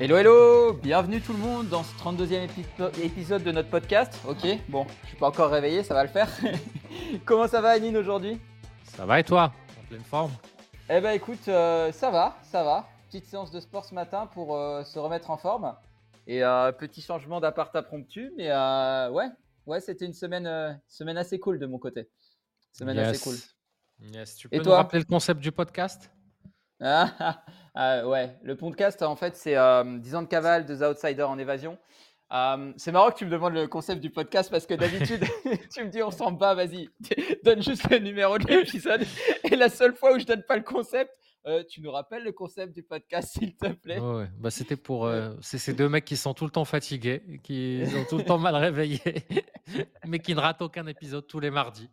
Hello, hello Bienvenue tout le monde dans ce 32e épisode de notre podcast. Ok, bon, je suis pas encore réveillé, ça va le faire. Comment ça va, Anine, aujourd'hui? Ça va et toi? En pleine forme? Eh ben écoute, euh, ça va, ça va. Petite séance de sport ce matin pour euh, se remettre en forme. Et euh, petit changement d'appart impromptu, mais ouais, ouais, c'était une semaine, semaine assez cool de mon côté. Semaine assez cool. Yes. Tu peux nous rappeler le concept du podcast? Ah, ah, ouais, le podcast, en fait, c'est euh, 10 ans de cavale, deux outsiders en évasion. Euh, c'est marrant que tu me demandes le concept du podcast parce que d'habitude, tu me dis on s'en bat, vas-y, donne juste le numéro de l'épisode. Et la seule fois où je donne pas le concept, euh, tu nous rappelles le concept du podcast, s'il te plaît? Ouais, bah, C'était pour euh, ces deux mecs qui sont tout le temps fatigués, qui sont tout le temps mal réveillés, mais qui ne ratent aucun épisode tous les mardis.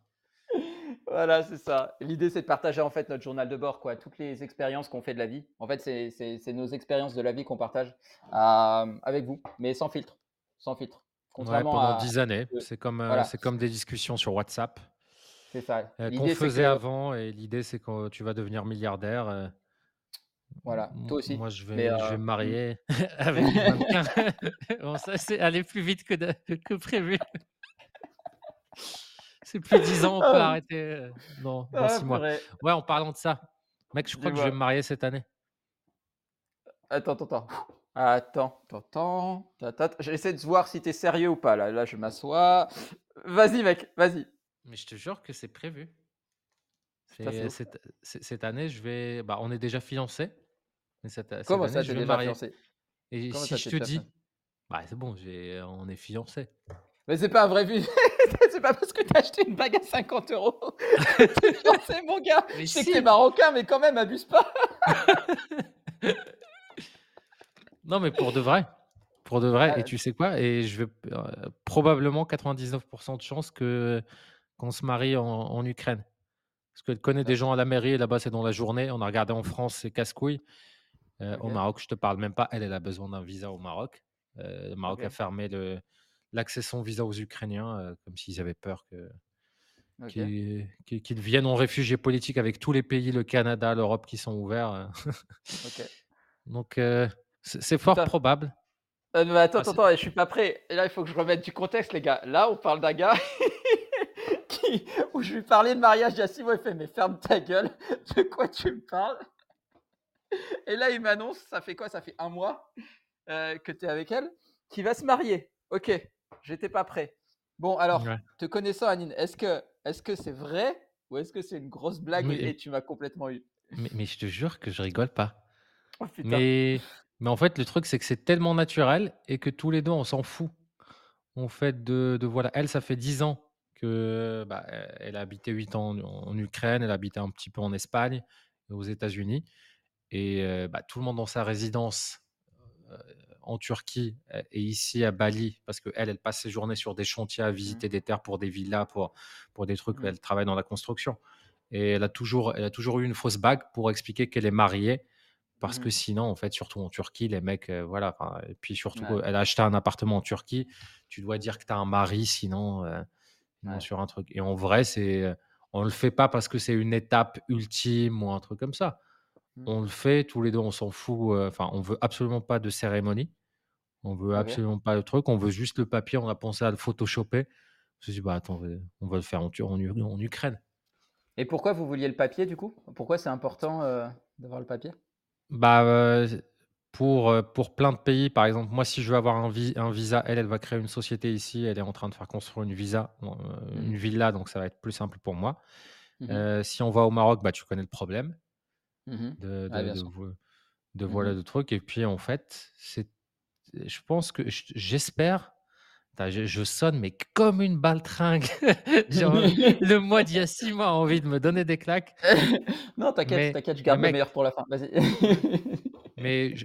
Voilà, c'est ça. L'idée, c'est de partager en fait notre journal de bord, quoi. Toutes les expériences qu'on fait de la vie. En fait, c'est nos expériences de la vie qu'on partage euh, avec vous, mais sans filtre. Sans filtre. Contrairement pendant dix années. C'est comme, euh, c'est comme des discussions sur WhatsApp. C'est ça. Euh, qu'on faisait avant, et l'idée, c'est que tu vas devenir milliardaire. Voilà, toi aussi. Moi, je vais, je vais me marier avec une bon, ça, c'est aller plus vite que, que prévu. C'est plus 10 ans, on peut ah. arrêter Non, dans, ah, mois. Ouais, en parlant de ça, mec, je crois que je vais me marier cette année. Attends, attends, attends. Attends, attends. J'essaie de voir si t'es sérieux ou pas. Là, là je m'assois. Vas-y, mec, vas-y. Mais je te jure que c'est prévu. cette, année, je vais. Bah, on est déjà fiancés. Mais Comment ça, je vais déjà fiancé Et si je te dis, bah, c'est bon, on est fiancés. Mais c'est pas un vrai but. c'est pas parce que t'as acheté une bague à 50 euros que t'es mon gars. Je sais que t'es marocain, mais quand même, abuse pas. non, mais pour de vrai. Pour de vrai. Et tu sais quoi? Et je vais euh, probablement 99% de chance que qu'on se marie en, Ukraine. Parce qu'elle connaît des gens à la mairie, là-bas c'est dans la journée. On a regardé en France, c'est casse-couille. Euh, au Maroc, je te parle même pas. Elle, elle a besoin d'un visa au Maroc. Euh, le Maroc a fermé le, l'accès sans visa aux Ukrainiens, euh, comme s'ils avaient peur que, qu'ils, viennent en réfugiés politiques avec tous les pays, le Canada, l'Europe qui sont ouverts. Euh. Donc, euh, c'est, fort probable. attends, ah, attends, je suis pas prêt. Et là, il faut que je remette du contexte, les gars. Là, on parle d'un gars qui, où je lui parlais de mariage il y a six mois. Il fait Mais ferme ta gueule, de quoi tu me parles? Et là, il m'annonce Ça fait quoi? Ça fait un mois que tu es avec elle, qui va se marier. Ok, j'étais pas prêt. Bon, alors, te connaissant, Anine, est-ce que est-ce que c'est vrai ou est-ce que c'est une grosse blague et, tu m'as complètement eu? Mais, je te jure que je rigole pas. Oh, mais, mais en fait, le truc, c'est que c'est tellement naturel et que tous les deux, on s'en fout. En fait, de, de, voilà, elle, ça fait 10 ans que bah, elle a habité 8 ans en, Ukraine, elle a habité un petit peu en Espagne aux États-Unis. Et euh, bah, tout le monde dans sa résidence euh, en Turquie et ici à Bali, parce qu'elle, elle passe ses journées sur des chantiers à visiter mmh. des terres pour des villas, pour, pour des trucs, mmh. elle travaille dans la construction. Et elle a toujours, elle a toujours eu une fausse bague pour expliquer qu'elle est mariée, parce que mmh. sinon, en fait, surtout en Turquie, les mecs, euh, voilà. Et puis surtout, elle a acheté un appartement en Turquie, tu dois dire que tu as un mari, sinon, euh, sur un truc. Et en vrai, c'est, on le fait pas parce que c'est une étape ultime ou un truc comme ça. On le fait, tous les deux, on s'en fout. Euh, enfin, on veut absolument pas de cérémonie. On veut absolument pas de truc. On veut juste le papier. On a pensé à le photoshopper. Je me suis dit, bah attends, on va le faire en, en, Ukraine. Et pourquoi vous vouliez le papier du coup? Pourquoi c'est important euh, d'avoir le papier? Bah euh, pour, pour plein de pays, par exemple, moi si je veux avoir un, un, visa, elle, elle va créer une société ici. Elle est en train de faire construire une visa, une mmh. villa, donc ça va être plus simple pour moi. Mmh si on va au Maroc, bah tu connais le problème. Mmh de, de, mmh voilà de trucs. Et puis en fait, c'est, je pense que j'espère. Je, sonne, mais comme une baltringue. le mois d'il y a six mois a envie de me donner des claques. non, t'inquiète, t'inquiète, je garde le meilleur pour la fin. Vas-y. mais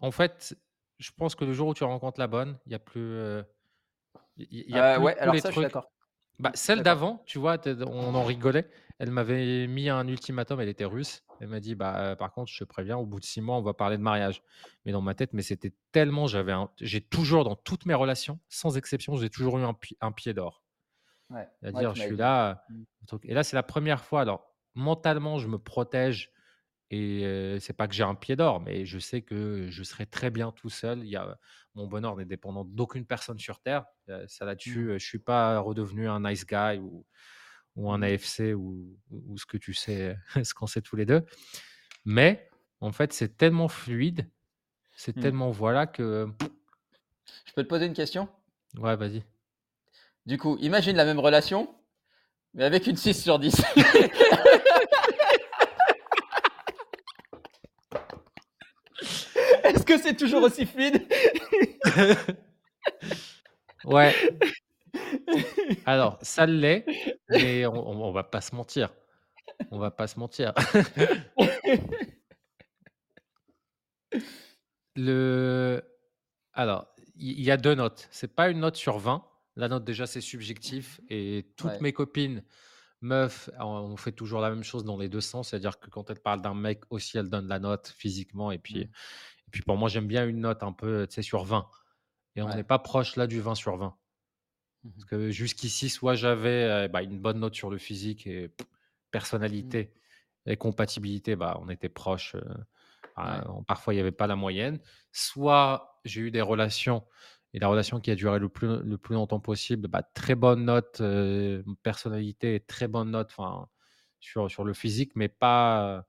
en fait, je pense que le jour où tu rencontres la bonne, il y a plus. il y a euh, ouais, alors ça, je suis d'accord. Bah, celle d'avant, tu vois, on en rigolait. Elle m'avait mis un ultimatum, elle était russe. Elle m'a dit, bah, euh, par contre, je te préviens, au bout de six mois, on va parler de mariage. Mais dans ma tête, mais c'était tellement, j'avais, j'ai toujours dans toutes mes relations, sans exception, j'ai toujours eu un, pied d'or. Ouais. C'est-à-dire, je suis là. Mmh. Et là, c'est la première fois. Alors, mentalement, je me protège Et c'est pas que j'ai un pied d'or, mais je sais que je serai très bien tout seul. Il y a mon bonheur n'est dépendant d'aucune personne sur terre. ça là-dessus, mmh. je suis pas redevenu un nice guy ou, ou un mmh. AFC ou, ou, ce que tu sais, ce qu'on sait tous les deux. Mais en fait, c'est tellement fluide, c'est mmh. tellement voilà que. Je peux te poser une question? Ouais, vas-y. Du coup, imagine la même relation, mais avec une 6 sur 10. Est-ce que c'est toujours aussi fluide? Ouais. Alors, ça l'est, mais on, on, va pas se mentir. On va pas se mentir. Le... Alors, il y, a deux notes. C'est pas une note sur 20. La note, déjà, c'est subjectif. Et toutes mes copines, meufs, on fait toujours la même chose dans les deux sens. C'est-à-dire que quand elles parlent d'un mec aussi, elles donnent la note physiquement. Et puis, mmh. et puis pour moi, j'aime bien une note un peu, tu sais, sur 20. Et on n'est pas proche là du 20 sur 20. Mmh Parce que jusqu'ici, soit j'avais bah, une bonne note sur le physique et mmh. personnalité et compatibilité, bah, on était proche. Euh, parfois, il n'y avait pas la moyenne. Soit j'ai eu des relations, et la relation qui a duré le plus, le plus longtemps possible, bah, très bonne note, euh, personnalité, très bonne note sur, sur le physique, mais pas,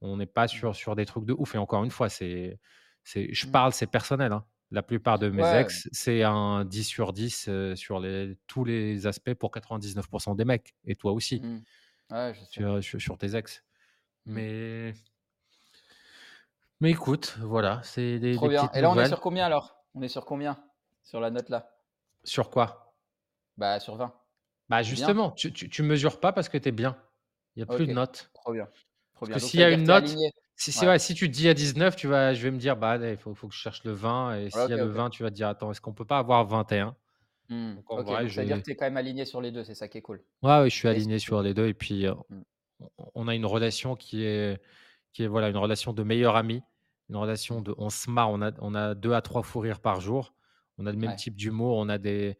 on n'est pas sur, sur des trucs de ouf. Et encore une fois, c'est, c'est, je parle, c'est personnel. Hein. La plupart de mes ex, c'est un 10 sur 10 euh, sur les, tous les aspects pour 99% des mecs. Et toi aussi. Mmh. sur, tes ex. Mmh. Mais. Mais écoute, voilà, c'est des, Trop bien. Et là, on est sur combien alors? On est sur combien Sur la note là? Sur quoi? Bah, sur 20. Bah, justement, tu, tu, mesures pas parce que tu es bien. Il n'y a plus de note. Trop bien. Trop bien. Parce que s'il y a une note, si, si tu te dis à 19, tu vas, je vais me dire, bah, il faut, faut, que je cherche le 20. Et s'il y a le 20, tu vas te dire, attends, est-ce qu'on peut pas avoir 21 mmh. Donc, en vrai, dire que tu es quand même aligné sur les deux, c'est ça qui est cool. Ouais, je suis aligné sur les deux. Et puis, euh, mmh. on a une relation qui est, qui est voilà, une relation de meilleur ami, une relation de. On se marre, on a, on a deux à trois fous rires par jour. On a le même type d'humour, on a des,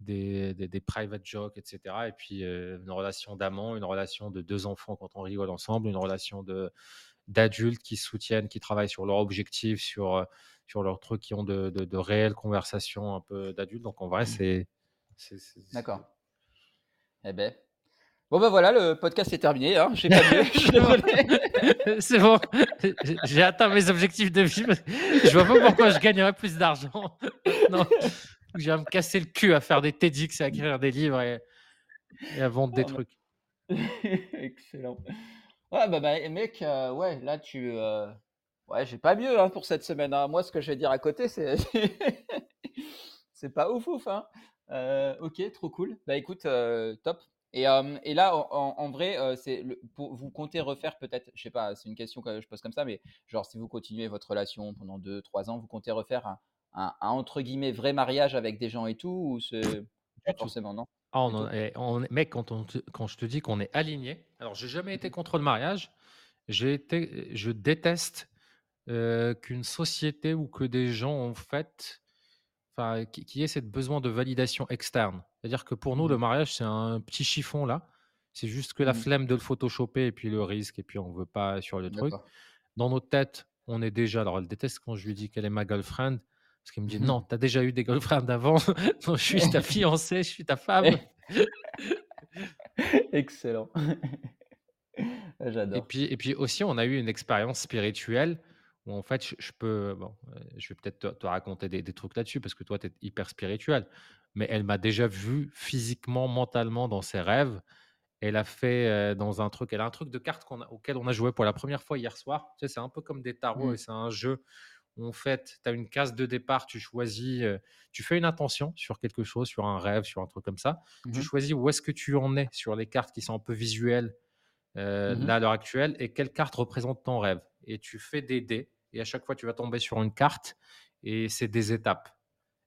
des, des, private jokes, etc. Et puis, euh, une relation d'amant, une relation de deux enfants quand on rigole ensemble, une relation de d'adultes qui soutiennent, qui travaillent sur leur objectif, sur, euh, sur leurs trucs, qui ont de, de, réelles conversations un peu d'adultes. Donc en vrai, mmh. c'est. D'accord. Eh ben. Bon ben voilà, le podcast est terminé. Hein. J'ai pas mieux. C'est bon. J'ai atteint mes objectifs de vie. Je vois pas pourquoi je gagnerais plus d'argent. non. Je vais me casser le cul à faire des TEDx, à écrire des livres et, à vendre des trucs. Excellent. Ouais, bah, bah mec, euh, ouais, là, tu. Euh, ouais, j'ai pas mieux hein, pour cette semaine. Hein. Moi, ce que je vais dire à côté, c'est. c'est pas ouf, ouf. Hein. Euh, ok, trop cool. Bah écoute, top. Et, et, là, en, vrai, c'est pour vous comptez refaire peut-être, je sais pas, c'est une question que je pose comme ça, mais genre si vous continuez votre relation pendant 2-3 ans, vous comptez refaire un, un, entre guillemets vrai mariage avec des gens et tout, ou c'est pas forcément non? Ah, on, mec, quand, on quand je te dis qu'on est aligné, alors j'ai jamais été contre le mariage. J'ai été, je déteste qu'une société ou que des gens en fait, enfin, qui, qui aient cette besoin de validation externe. C'est-à-dire que pour nous, le mmh mariage, c'est un petit chiffon là. C'est juste que la mmh flemme de le photoshopper et puis le risque et puis on veut pas sur le truc. Dans notre tête, on est déjà. Alors elle déteste quand je lui dis qu'elle est ma girlfriend. Parce qu'il me dit non, tu as déjà eu des girlfriends avant. je suis ta fiancée, je suis ta femme. Excellent. J'adore. Et puis, et puis aussi, on a eu une expérience spirituelle où en fait, je, peux. Bon, euh, je vais peut-être te, raconter des, trucs là-dessus parce que toi, tu es hyper spirituel. Mais elle m'a déjà vu physiquement, mentalement dans ses rêves. Elle a fait euh, dans un truc, elle a un truc de cartes auquel on a joué pour la première fois hier soir. Tu sais, c'est un peu comme des tarots mmh. et c'est un jeu en fait, tu as une case de départ, tu choisis, tu fais une intention sur quelque chose, sur un rêve, sur un truc comme ça. Tu mmh choisis où est-ce que tu en es sur les cartes qui sont un peu visuelles mmh là à l'heure actuelle et quelle carte représente ton rêve. Et tu fais des dés et à chaque fois, tu vas tomber sur une carte et c'est des étapes.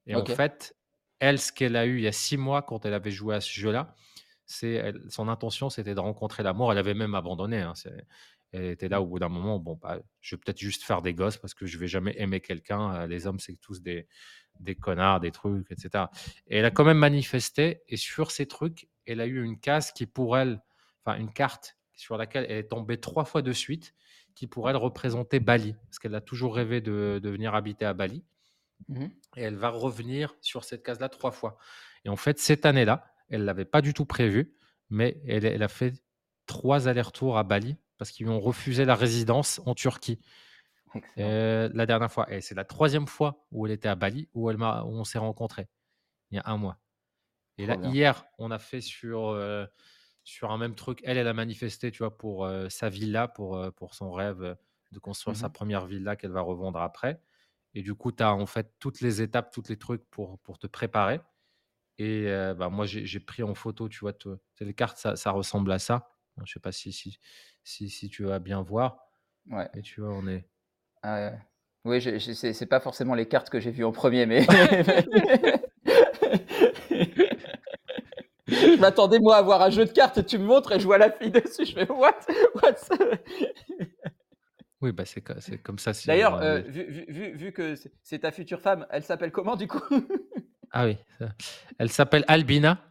Et en fait, elle, ce qu'elle a eu il y a six mois quand elle avait joué à ce jeu-là, c'est son intention, c'était de rencontrer l'amour. Elle avait même abandonné. Hein, elle était là au bout d'un moment, bon, bah, je vais peut-être juste faire des gosses parce que je vais jamais aimer quelqu'un. Les hommes, c'est tous des, des connards, des trucs, etc. Et elle a quand même manifesté. Et sur ces trucs, elle a eu une case qui, pour elle, enfin, une carte sur laquelle elle est tombée trois fois de suite, qui pour elle représentait Bali, parce qu'elle a toujours rêvé de, venir habiter à Bali. Mmh et elle va revenir sur cette case-là trois fois. Et en fait, cette année-là, elle ne l'avait pas du tout prévu, mais elle, a fait trois allers-retours à Bali parce qu'ils lui ont refusé la résidence en Turquie. la dernière fois. Et c'est la troisième fois où elle était à Bali où, elle où on s'est rencontrés, il y a un mois. Et là, hier, on a fait sur, euh, sur un même truc. Elle, elle a manifesté, tu vois, pour euh, sa villa, pour, euh, pour son rêve de construire sa mmh première villa qu'elle va revendre après. Et du coup, tu as en fait toutes les étapes, tous les trucs pour, pour te préparer. Et bah, moi, j'ai pris en photo, tu vois, les cartes, ça, ça, ressemble à ça. Je ne sais pas si, si, si, si, tu vas bien voir. Ouais. Et tu vois, on est. Ah, oui, c'est pas forcément les cartes que j'ai vues en premier, mais. je m'attendais moi à voir un jeu de cartes, tu me montres et je vois la fille dessus, je fais what, Oui, bah c'est comme ça. D'ailleurs, euh, vu, vu, vu, que c'est ta future femme, elle s'appelle comment du coup? Ah oui, elle s'appelle Albina.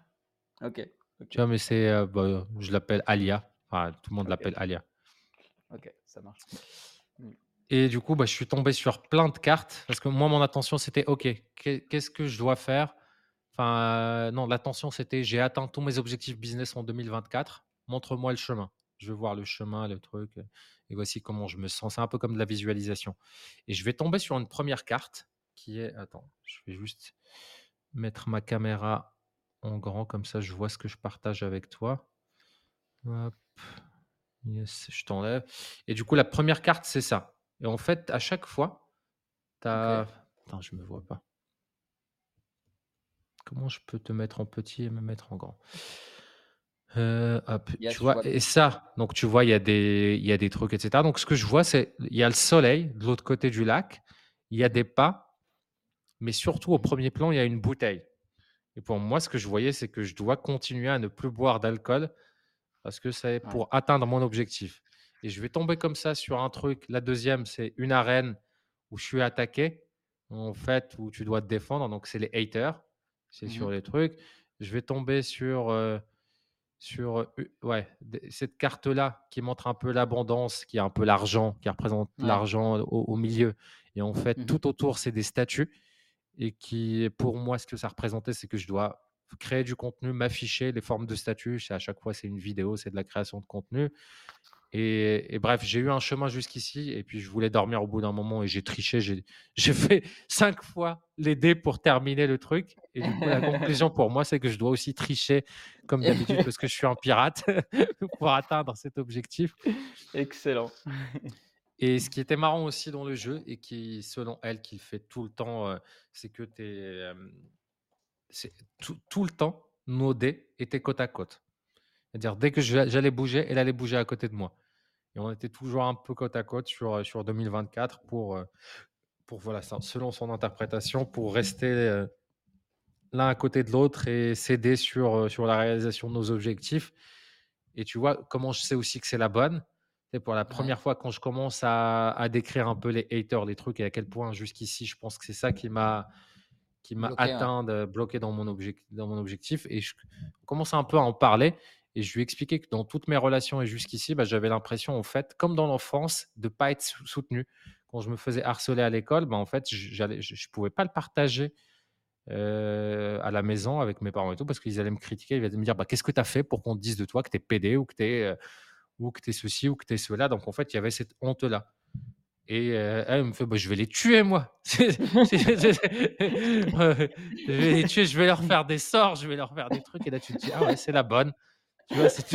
Ok. Tu vois, mais c'est, euh, bah, je l'appelle Alia. Enfin, tout le monde l'appelle Alia. Ok, ça marche. Hmm. Et du coup, bah, je suis tombé sur plein de cartes parce que moi, mon attention, c'était OK, qu'est-ce que je dois faire? Enfin, euh, non, l'attention, c'était j'ai atteint tous mes objectifs business en 2024. Montre-moi le chemin. Je veux voir le chemin, le truc. Et voici comment je me sens. C'est un peu comme de la visualisation. Et je vais tomber sur une première carte qui est. Attends, je vais juste mettre ma caméra en grand, comme ça je vois ce que je partage avec toi. Hop. Yes, je t'enlève. Et du coup, la première carte, c'est ça. Et en fait, à chaque fois, tu as. Attends, je me vois pas. Comment je peux te mettre en petit et me mettre en grand? Euh, tu vois, et ça, donc tu vois, il y, a des, il y a des trucs, etc. Donc ce que je vois, c'est il y a le soleil de l'autre côté du lac, il y a des pas, mais surtout au premier plan, il y a une bouteille. Et pour moi, ce que je voyais, c'est que je dois continuer à ne plus boire d'alcool parce que c'est pour atteindre mon objectif. Et je vais tomber comme ça sur un truc. La deuxième, c'est une arène où je suis attaqué, en fait, où tu dois te défendre. Donc, c'est les haters. C'est mmh sur les trucs. Je vais tomber sur, euh, sur ouais, cette carte-là qui montre un peu l'abondance, qui est un peu l'argent, qui représente l'argent au, milieu. Et en fait, mmh tout autour, c'est des statues. Et qui, pour moi, ce que ça représentait, c'est que je dois créer du contenu, m'afficher les formes de statues. À chaque fois, c'est une vidéo, c'est de la création de contenu. Et, bref, j'ai eu un chemin jusqu'ici et puis je voulais dormir au bout d'un moment et j'ai triché. J'ai fait cinq fois les dés pour terminer le truc. Et du coup, la conclusion pour moi, c'est que je dois aussi tricher comme d'habitude parce que je suis un pirate pour atteindre cet objectif. Excellent. Et ce qui était marrant aussi dans le jeu et qui, selon elle, qui fait tout le temps, euh, c'est que tu es. tout, tout le temps, nos dés étaient côte à côte. C'est-à-dire, dès que j'allais bouger, elle allait bouger à côté de moi. Et on était toujours un peu côte à côte sur, euh, sur 2024 pour, euh, pour, voilà, selon son interprétation, pour rester l'un à côté de l'autre et s'aider sur, sur la réalisation de nos objectifs. Et tu vois, comment je sais aussi que c'est la bonne? C'est pour la première fois quand je commence à, à, décrire un peu les haters, les trucs et à quel point jusqu'ici, je pense que c'est ça qui m'a qui m'a atteint, de, bloqué dans mon, objectif, dans mon objectif. Et je commence un peu à en parler. Et je lui ai expliqué que dans toutes mes relations et jusqu'ici, bah, j'avais l'impression, en fait, comme dans l'enfance, de ne pas être soutenu. Quand je me faisais harceler à l'école, bah, en fait, je ne pouvais pas le partager euh, à la maison avec mes parents et tout, parce qu'ils allaient me critiquer, ils allaient me dire bah, Qu'est-ce que tu as fait pour qu'on te dise de toi que tu es pédé ou que tu es, euh, ou que es ceci ou que tu es cela Donc, en fait, il y avait cette honte-là. Et euh, elle me fait bah, Je vais les tuer, moi. je vais les tuer, je vais leur faire des sorts, je vais leur faire des trucs. Et là, tu te dis Ah ouais, c'est la bonne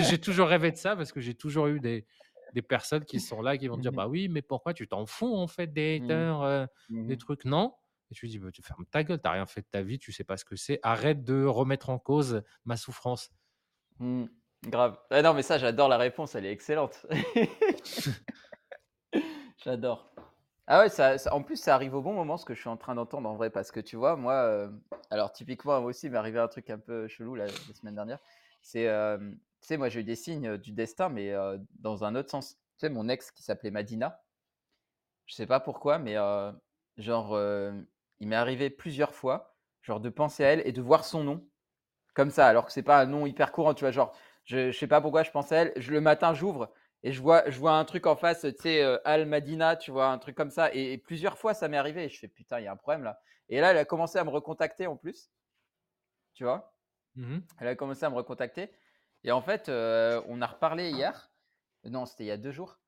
j'ai toujours rêvé de ça parce que j'ai toujours eu des, des personnes qui sont là qui vont te dire mmh Bah oui, mais pourquoi tu t'en fous en fait des mmh haters, euh, mmh des trucs? Non. Et tu dis bah, Tu fermes ta gueule, t'as rien fait de ta vie, tu sais pas ce que c'est. Arrête de remettre en cause ma souffrance. Grave. Ah non, mais ça, j'adore la réponse, elle est excellente. j'adore. Ah ouais, ça, en plus, ça arrive au bon moment ce que je suis en train d'entendre en vrai, parce que tu vois, moi, euh, alors typiquement, moi aussi, il m'est arrivé un truc un peu chelou la semaine dernière. C'est, tu sais, moi j'ai eu des signes du destin, mais dans un autre sens. Tu sais, mon ex qui s'appelait Madina, je sais pas pourquoi, mais genre, il m'est arrivé plusieurs fois, genre de penser à elle et de voir son nom comme ça, alors que c'est pas un nom hyper courant, tu vois. Genre, je, je sais pas pourquoi je pense à elle. Je, le matin, j'ouvre et je vois, je vois un truc en face, tu sais, Al Madina, tu vois, un truc comme ça. Et, plusieurs fois, ça m'est arrivé. Et je fais putain, il y a un problème là. Et là, elle a commencé à me recontacter en plus. Tu vois mmh Elle a commencé à me recontacter. Et en fait, on a reparlé hier. Non, c'était il y a deux jours.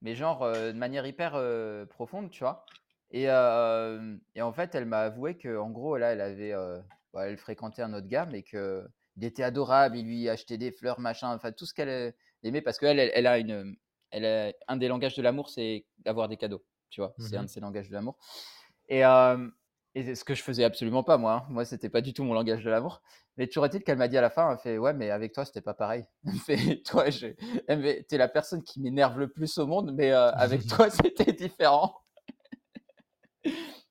Mais genre, de manière hyper profonde, tu vois. Et, et, en fait, elle m'a avoué qu'en gros, là, elle avait. Bah, elle fréquentait un autre gars, mais qu'il était adorable. Il lui achetait des fleurs, machin. Enfin, tout ce qu'elle aimait. Parce qu'elle, elle, a une. Elle a, un des langages de l'amour, c'est d'avoir des cadeaux. Tu vois, c'est un mmh de ses langages de l'amour. Et, et ce que je faisais absolument pas, moi. Hein. Moi, c'était pas du tout mon langage de l'amour. Mais toujours est-il qu'elle m'a dit à la fin, elle fait Ouais, mais avec toi, c'était pas pareil. Elle fait Toi, t'es la personne qui m'énerve le plus au monde, mais euh, avec toi, c'était différent.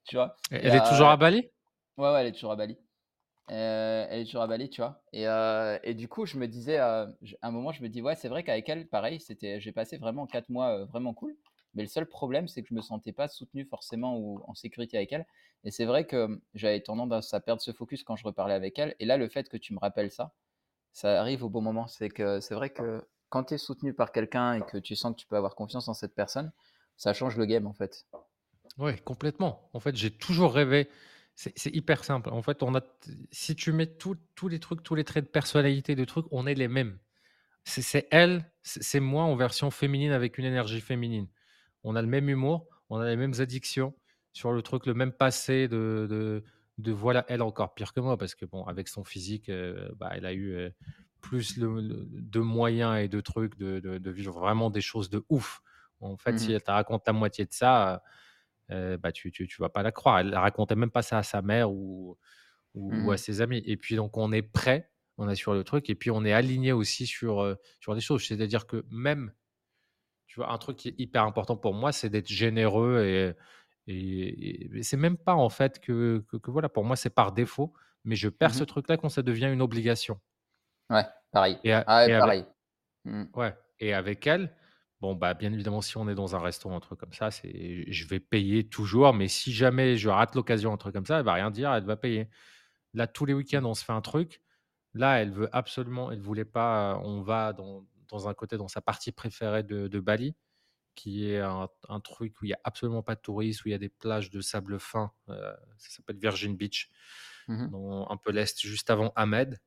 tu vois? Elle est toujours à Bali? Ouais, ouais, elle est toujours à Bali. Euh, elle est toujours à Bali, tu vois. Et, euh, et du coup, je me disais, à un moment, je me dis Ouais, c'est vrai qu'avec elle, pareil, c'était, j'ai passé vraiment quatre mois vraiment cool. Mais le seul problème, c'est que je me sentais pas soutenu forcément ou en sécurité avec elle. Et c'est vrai que j'avais tendance à perdre ce focus quand je reparlais avec elle. Et là, le fait que tu me rappelles ça, ça arrive au bon moment. C'est que c'est vrai que quand tu es soutenu par quelqu'un et que tu sens que tu peux avoir confiance en cette personne, ça change le game en fait. Oui, complètement. En fait, j'ai toujours rêvé. C'est hyper simple. En fait, on a, si tu mets tous les trucs, tous les traits de personnalité de trucs, on est les mêmes. C'est elle, c'est moi en version féminine avec une énergie féminine on a le même humour, on a les mêmes addictions sur le truc, le même passé de, de, voilà, elle encore pire que moi, parce que bon, avec son physique, euh, bah, elle a eu euh, plus de moyens et de trucs de, vivre vraiment des choses de ouf. En fait, si mmh elle te raconte la moitié de ça, euh, bah, tu, tu, vas pas la croire. Elle racontait même pas ça à sa mère ou, ou, à mmh ses amis. Et puis, donc, on est prêt, on a sur le truc, et puis on est aligné aussi sur, sur des choses. C'est-à-dire que même tu vois, un truc qui est hyper important pour moi, c'est d'être généreux et, et, c'est même pas en fait que, que, voilà, pour moi, c'est par défaut, mais je perds ce mmh truc-là quand ça devient une obligation. Ouais, pareil. Et, ah pareil. Mmh. ouais, et avec elle, bon, bah, bien évidemment, si on est dans un restaurant, un truc comme ça, c'est, je vais payer toujours, mais si jamais je rate l'occasion, un truc comme ça, elle va rien dire, elle va payer. Là, tous les week-ends, on se fait un truc. Là, elle veut absolument, elle voulait pas, on va dans, dans un côté, dans sa partie préférée de, Bali, qui est un, truc où il n'y a absolument pas de touristes, où il y a des plages de sable fin. Euh, ça s'appelle Virgin Beach, mmh dans un peu l'est, juste avant Ahmed.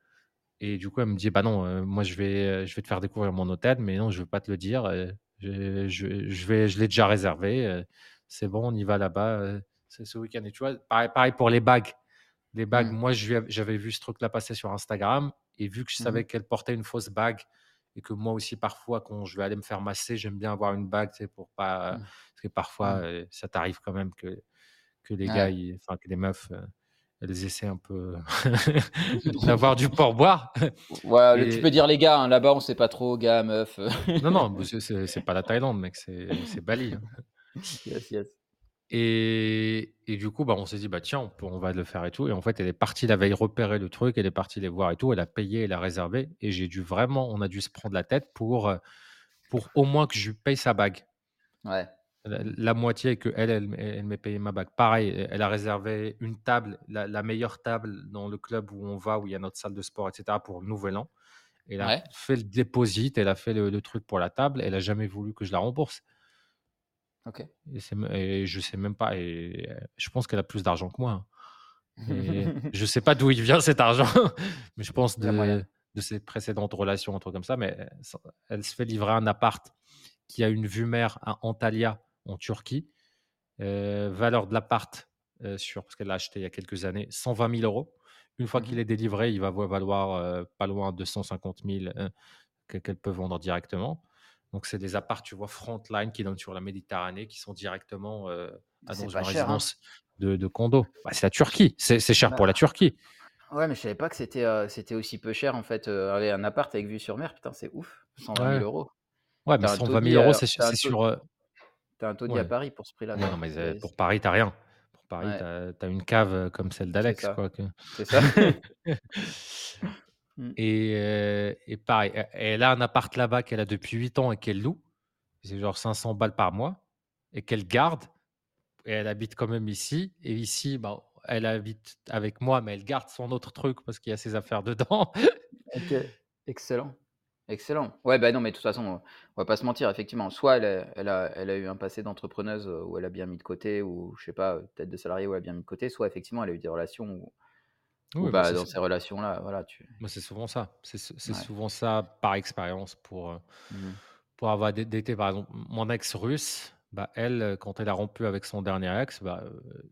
Et du coup, elle me dit Bah non, euh, moi, je vais, euh, je vais te faire découvrir mon hôtel, mais non, je ne veux pas te le dire. Je, je, vais, je l'ai déjà réservé. C'est bon, on y va là-bas. C'est ce week-end. Et tu vois, pareil, pareil pour les bagues. Les bagues, mmh. moi, j'avais vu ce truc-là passer sur Instagram. Et vu que je mmh savais qu'elle portait une fausse bague, et que moi aussi parfois quand je vais aller me faire masser j'aime bien avoir une bague tu pour pas mmh. parce que parfois mmh. ça t'arrive quand même que que les gars enfin que les meufs elles essaient un peu d'avoir du pourboire. Ouais, tu peux dire les gars, hein, là-bas on sait pas trop, gars, meuf. non, non, c'est pas la Thaïlande, mec, c'est Bali. Hein. yes, yes. Et, du coup, bah, on s'est dit, bah, tiens, on, va le faire et tout. Et en fait, elle est partie la veille repérer le truc, elle est partie les voir et tout. Elle a payé, elle a réservé. Et j'ai dû vraiment, on a dû se prendre la tête pour, pour au moins que je paye sa bague. Ouais. La, moitié que elle, elle, m'ait payé ma bague. Pareil, elle a réservé une table, la, meilleure table dans le club où on va, où il y a notre salle de sport, etc., pour le nouvel an. Elle a fait le déposit, elle a fait le, le, truc pour la table. Elle a jamais voulu que je la rembourse. OK. Et, et je sais même pas. Et je pense qu'elle a plus d'argent que moi. Hein. Et je sais pas d'où il vient cet argent, mais je pense de, de ses précédentes relations, un truc comme ça. Mais elle se fait livrer un appart qui a une vue mer à Antalya, en Turquie. Valeur de l'appart, sur, parce qu'elle l'a acheté il y a quelques années, 120 000 euros. Une fois mmh qu'il est délivré, il va valoir pas loin de 250 000 qu'elle peut vendre directement. Donc, c'est des apparts, tu vois, frontline qui donnent sur la Méditerranée, qui sont directement euh, à dans une hein. résidence de, de, condo. Bah, c'est la Turquie, c'est cher pour la bah, Turquie. Ouais, mais je savais pas que c'était euh, c'était aussi peu cher en fait. Euh, un appart avec vue sur mer, putain, c'est ouf. 120 000 euros. Ouais, mais 120 000 euros, c'est sur. T'as un taudis à Paris pour ce prix-là. Non, mais pour Paris, t'as rien. Pour Paris, t'as as une cave comme celle d'Alex. C'est ça. Mmh. Et, et, pareil, elle a un appart là-bas qu'elle a depuis 8 ans et qu'elle loue. C'est genre 500 balles par mois et qu'elle garde. Et elle habite quand même ici. Et ici, bah, elle habite avec moi, mais elle garde son autre truc parce qu'il y a ses affaires dedans. ok, excellent. Excellent. Ouais, bah, non, mais de toute façon, on va pas se mentir, effectivement. Soit elle a elle a elle a eu un passé d'entrepreneuse, heu, où elle a bien mis de côté ou je sais pas, heu, peut-être de salarié où elle a bien mis de côté, soit effectivement elle a eu des relations où où Oui, bah, bah, c'est dans ces relations-là, voilà, tu Bah, c'est souvent ça. C'est s c'est Ouais. souvent ça par expérience pour, heu, Mmh mh. pour avoir dé daté par exemple mon ex russe, bah, elle, quand elle a rompu avec son dernier ex, bah,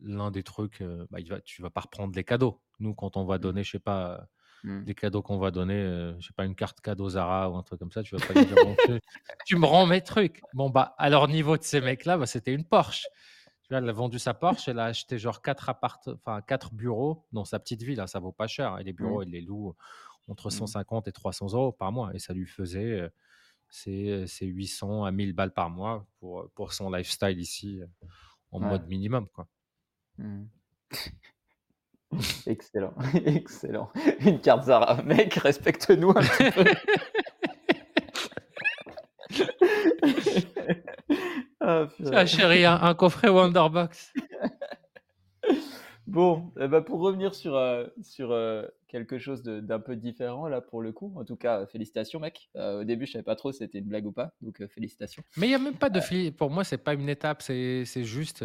l'un des trucs, heu, bah, il va tu vas pas reprendre les cadeaux. Nous, quand on va Mmh. donner, je sais pas, Mmh. des cadeaux qu'on va donner, heu, je sais pas, une carte cadeau Zara ou un truc comme ça, tu vas pas lui dire: «Bon tu tu me rends mes trucs». Bon, bah, à leur niveau de ces mecs-là, bah, c'était une Porsche. Tu vois, elle a vendu sa Porsche, elle a acheté genre 4 appart enfin 4 bureaux dans sa petite ville, hein, ça vaut pas cher, hein et les bureaux, Mmh. elle les loue entre cent Mmh. cinquante et 300 € par mois et ça lui faisait, heu, ses, heu, ses 800 à 1 000 balles par mois pour, heu, pour son lifestyle ici, heu, en Ouais. mode minimum, quoi. Mmh. Excellent, excellent. Une carte Zara. Mec, respecte-nous un petit peu. Ah chérie, un un coffret Wonderbox. Bon, et bah, pour revenir sur, heu, sur, heu, quelque chose d'un peu différent là pour le coup, en tout cas, félicitations mec. Au début je savais pas trop si c'était une blague ou pas, donc félicitations. Mais il y a même pas de pour moi, c'est pas une étape, c'est juste,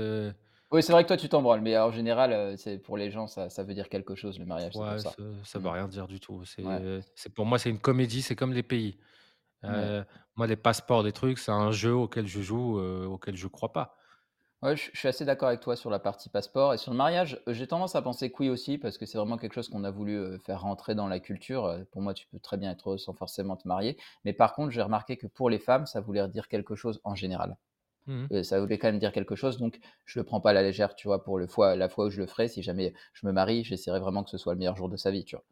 Oui, c'est vrai que toi tu t'en branles, mais en général, heu, c'est pour les gens ça ça veut dire quelque chose le mariage, c'est pour Ouais, ça. ça ça Mmh. veut rien dire du tout. C'est, Ouais. heu, c'est pour moi, c'est une comédie, c'est comme les pays. Ouais. Heu, moi les passeports, les trucs, c'est un jeu auquel je joue, heu, auquel je crois pas. Ouais, je je suis assez d'accord avec toi sur la partie passeport et sur le mariage, j'ai tendance à penser que oui aussi parce que c'est vraiment quelque chose qu'on a voulu, heu, faire rentrer dans la culture, heu, pour moi, tu peux très bien être heureux sans forcément te marier. Mais par contre, j'ai remarqué que pour les femmes, ça voulait dire quelque chose en général. Mmh ça voulait quand même dire quelque chose, donc je le prends pas à la légère, tu vois? Pour le fois la fois où je le ferai, si jamais je me marie, j'essaierai vraiment que ce soit le meilleur jour de sa vie, tu vois?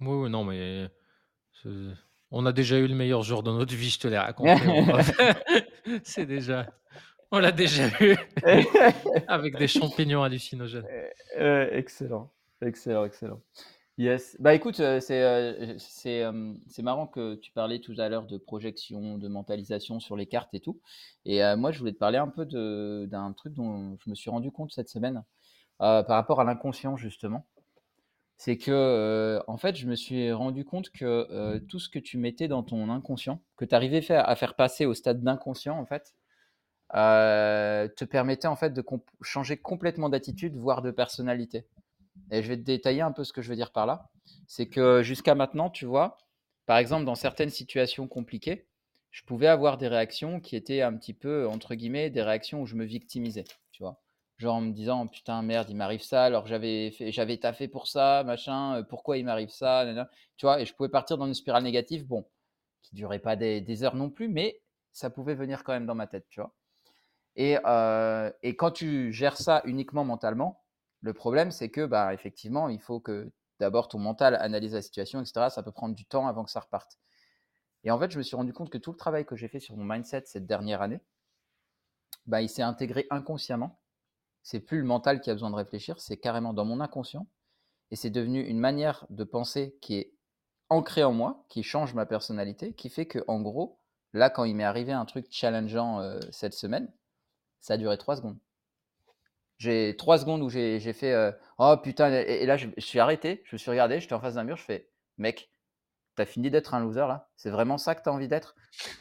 Oui, oui, non, mais on a déjà eu le meilleur jour de notre vie, je te l'ai raconté. C'est déjà on l'a déjà eu avec des champignons hallucinogènes. Heu, heu, excellent, excellent, excellent. Yes, bah, écoute, heu, c'est, heu, c'est, marrant que tu parlais tout à l'heure de projection, de mentalisation sur les cartes et tout. Et moi, je voulais te parler un peu d'un truc dont je me suis rendu compte cette semaine, par rapport à l'inconscient justement. C'est que, en fait, je me suis rendu compte que, tout ce que tu mettais dans ton inconscient, que tu arrivais à faire passer au stade d'inconscient en fait, te permettait en fait de changer complètement d'attitude, voire de personnalité et je vais te détailler un peu ce que je veux dire par là. C'est que jusqu'à maintenant, tu vois, par exemple, dans certaines situations compliquées, je pouvais avoir des réactions qui étaient un petit peu, entre guillemets, «des réactions où je me victimisais», tu vois? Genre en me disant: «Putain, merde, il m'arrive ça alors j'avais fait j'avais taffé pour ça, machin, heu, pourquoi il m'arrive ça, nin nin». Tu vois? Et je pouvais partir dans une spirale négative, bon, qui durait pas des heures non plus, mais ça pouvait venir quand même dans ma tête, tu vois? Et heu et quand tu gères ça uniquement mentalement, le problème, c'est que, bah, effectivement, il faut que d'abord ton mental analyse la situation et cetera. Ça peut prendre du temps avant que ça reparte et en fait, je me suis rendu compte que tout le travail que j'ai fait sur mon mindset cette dernière année bah, il s'est intégré inconsciemment. C'est plus le mental qui a besoin de réfléchir, c'est carrément dans mon inconscient et c'est devenu une manière de penser qui est ancrée en moi, qui change ma personnalité, qui fait qu'en gros, là, quand il m'est arrivé un truc challengeant, heu, cette semaine, ça a duré 3 secondes. J'ai 3 secondes où j'ai fait, heu: «Oh putain» et là, je je suis arrêté, je me suis regardé, j'étais en face d'un mur, je fais: «Mec, tu as fini d'être un loser là? C'est vraiment ça que tu as envie d'être?»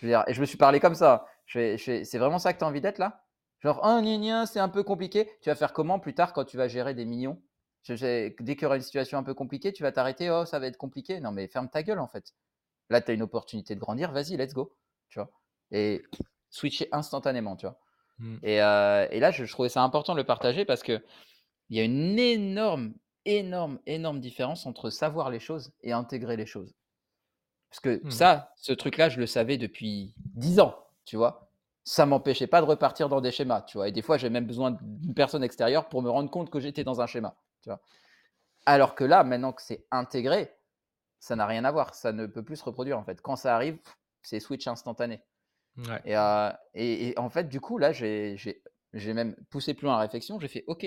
et je me suis parlé comme ça. «C'est vraiment ça que tu as envie d'être là? Genre, oh c'est un peu compliqué». Tu vas faire comment plus tard quand tu vas gérer des millions? Je dès qu'il y aura une situation un peu compliquée, tu vas t'arrêter: «Oh ça va être compliqué». Non mais ferme ta gueule en fait. Là, tu as une opportunité de grandir, vas-y, let's go, tu vois? Et switcher instantanément, tu vois? Mmh. Et heu et là, je je trouvais ça important de le partager parce qu'il y a une énorme, énorme, énorme différence entre savoir les choses et intégrer les choses. Parce que Mmh mh. ça, ce truc-là, je le savais depuis 10 ans, tu vois? Ça m'empêchait pas de repartir dans des schémas, tu vois? Et des fois, j'ai même besoin d'une personne extérieure pour me rendre compte que j'étais dans un schéma, tu vois? Alors que là, maintenant que c'est intégré, ça n'a rien à voir, ça ne peut plus se reproduire en fait. Quand ça arrive, c'est switch instantané Et en fait, du coup, là, j'ai même poussé plus loin la réflexion, j'ai fait: «OK,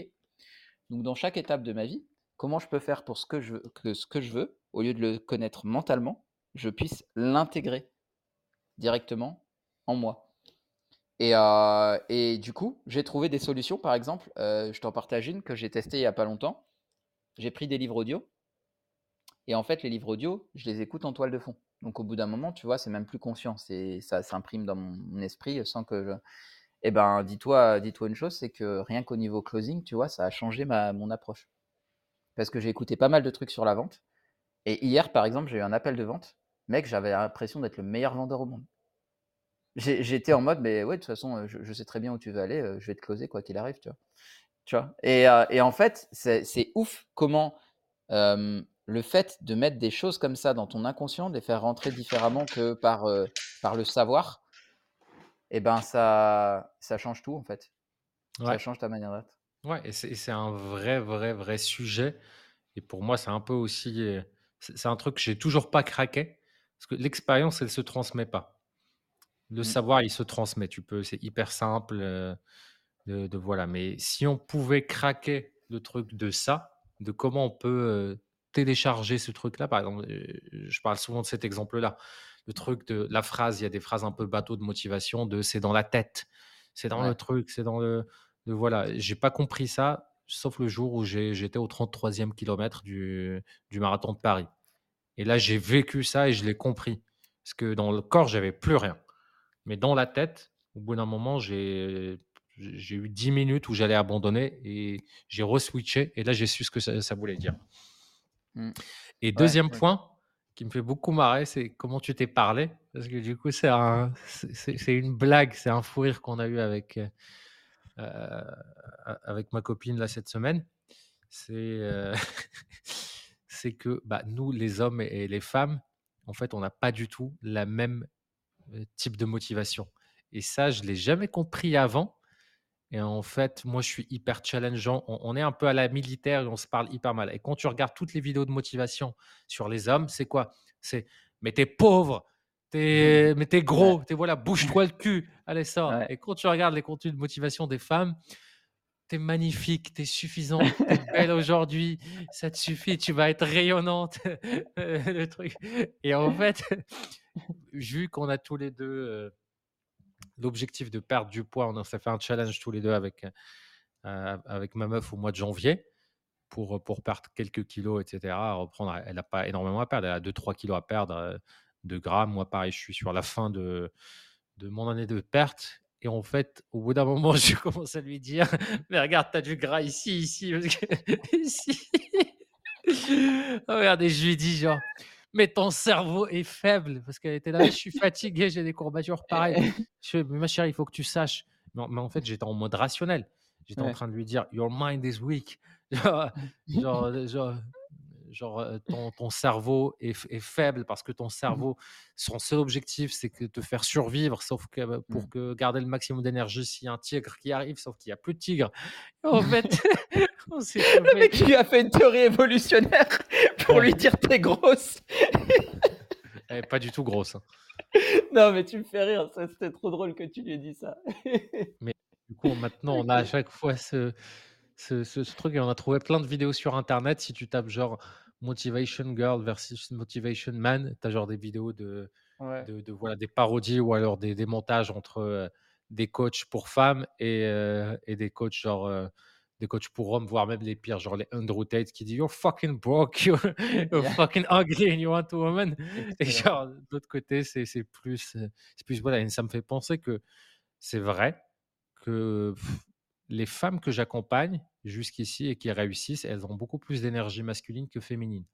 donc dans chaque étape de ma vie, comment je peux faire pour ce que je ce que je veux, au lieu de le connaître mentalement, je puisse l'intégrer directement en moi?» et du coup, j'ai trouvé des solutions. Par exemple, je t'en partage une que j'ai testée il y a pas longtemps. J'ai pris des livres audio et en fait, les livres audio, je les écoute en toile de fond. Donc au bout d'un moment, tu vois, c'est même plus conscient. C'est ça s'imprime dans mon esprit sans que je. Eh ben, dis-toi, dis-toi une chose, c'est que rien qu'au niveau closing, tu vois, ça a changé ma, mon approche. Parce que j'ai écouté pas mal de trucs sur la vente. Et hier, par exemple, j'ai eu un appel de vente. Mec, j'avais l'impression d'être le meilleur vendeur au monde. J'étais en mode, mais ouais, de toute façon, je, sais très bien où tu veux aller, je vais te closer quoi qu'il arrive, tu vois. Tu vois? Et, et, en fait, c'est ouf comment le fait de mettre des choses comme ça dans ton inconscient, de les faire rentrer différemment que par, par le savoir, et eh ben ça, ça change tout en fait. Ça change ta manière d'être. Ouais, et c'est un vrai, vrai, vrai sujet. Et pour moi, c'est un peu aussi. C'est un truc que j'ai toujours pas craqué. Parce que l'expérience, elle se transmet pas. Le mmh. savoir, il se transmet. Tu peux, c'est hyper simple. de, voilà. Mais si on pouvait craquer le truc de ça, de comment on peut télécharger ce truc-là, par exemple, je parle souvent de cet exemple-là le truc de la phrase, il y a des phrases un peu bateau de motivation de c'est dans la tête, c'est dans le truc, c'est dans le, voilà. J'ai pas compris ça, sauf le jour où j'étais au 33e kilomètre du, du marathon de Paris. Et là, j'ai vécu ça et je l'ai compris. Parce que dans le corps, j'avais plus rien. Mais dans la tête, au bout d'un moment, j'ai j'ai eu 10 minutes où j'allais abandonner et j'ai re-switché et là j'ai su ce que ça, voulait dire. Mmh. Et deuxième point, qui me fait beaucoup marrer, c'est comment tu t'es parlé. Parce que du coup, c'est un, c'est, une blague, c'est un fou rire qu'on a eu avec, euh, euh, avec ma copine là cette semaine. C'est, euh, que bah, nous, les hommes et les femmes, en fait, on n'a pas du tout la même type de motivation. Et ça, je l'ai jamais compris avant. Et en fait, moi, je suis hyper challengeant. On, est un peu à la militaire et on se parle hyper mal. Et quand tu regardes toutes les vidéos de motivation sur les hommes, c'est quoi? C'est mais t'es pauvre, t'es, mais t'es gros, t'es voilà, bouge-toi le cul, allez sors. Et quand tu regardes les contenus de motivation des femmes, t'es magnifique, t'es suffisante, t'es belle aujourd'hui, ça te suffit, tu vas être rayonnante, le truc. Et en fait, vu qu'on a tous les deux euh, l'objectif de perdre du poids. On s'est fait un challenge tous les deux avec, euh, ma meuf au mois de janvier pour, pour perdre quelques kilos, etc. reprendre, elle n'a pas énormément à perdre, elle a 2-3 kilos à perdre euh, de gras. Moi, pareil, je suis sur la fin de, de mon année de perte. Et en fait, au bout d'un moment, je commence à lui dire Mais regarde, tu as du gras ici, ici, ici. oh, regarde, et je lui dis genre mais ton cerveau est faible parce qu'elle était là, je suis fatigué, j'ai des courbatures pareilles. Je fais, ma chérie, il faut que tu saches. Mais, en fait, j'étais en mode rationnel. J'étais en train de lui dire, Your mind is weak. genre, genre, genre euh, ton, ton, cerveau est, est, faible parce que ton mmh cerveau, son seul objectif, c'est que te faire survivre, sauf que bah, pour mmh. que garder le maximum d'énergie s'il y a un tigre qui arrive, sauf qu'il n'y a plus de tigre. en fait, le mec lui a fait une théorie évolutionnaire pour lui dire t'es grosse. Elle est pas du tout grosse. Hein. Non, mais tu me fais rire, c'était trop drôle que tu lui aies dit ça. mais du coup, maintenant, on a à chaque fois ce, ce, truc et on a trouvé plein de vidéos sur internet. Si tu tapes genre Motivation Girl versus Motivation Man, tu as genre des vidéos de, de, voilà, des parodies ou alors des, des montages entre euh, des coachs pour femmes et, euh, et des coachs genre. Euh, des coachs pour hommes, voire même les pires, genre les Andrew Tate qui dit You're fucking broke, you're, fucking ugly and you want a woman. Et genre, de l'autre côté, c'est plus, c'est plus. Voilà, et ça me fait penser que c'est vrai que les femmes que j'accompagne jusqu'ici et qui réussissent, elles ont beaucoup plus d'énergie masculine que féminine.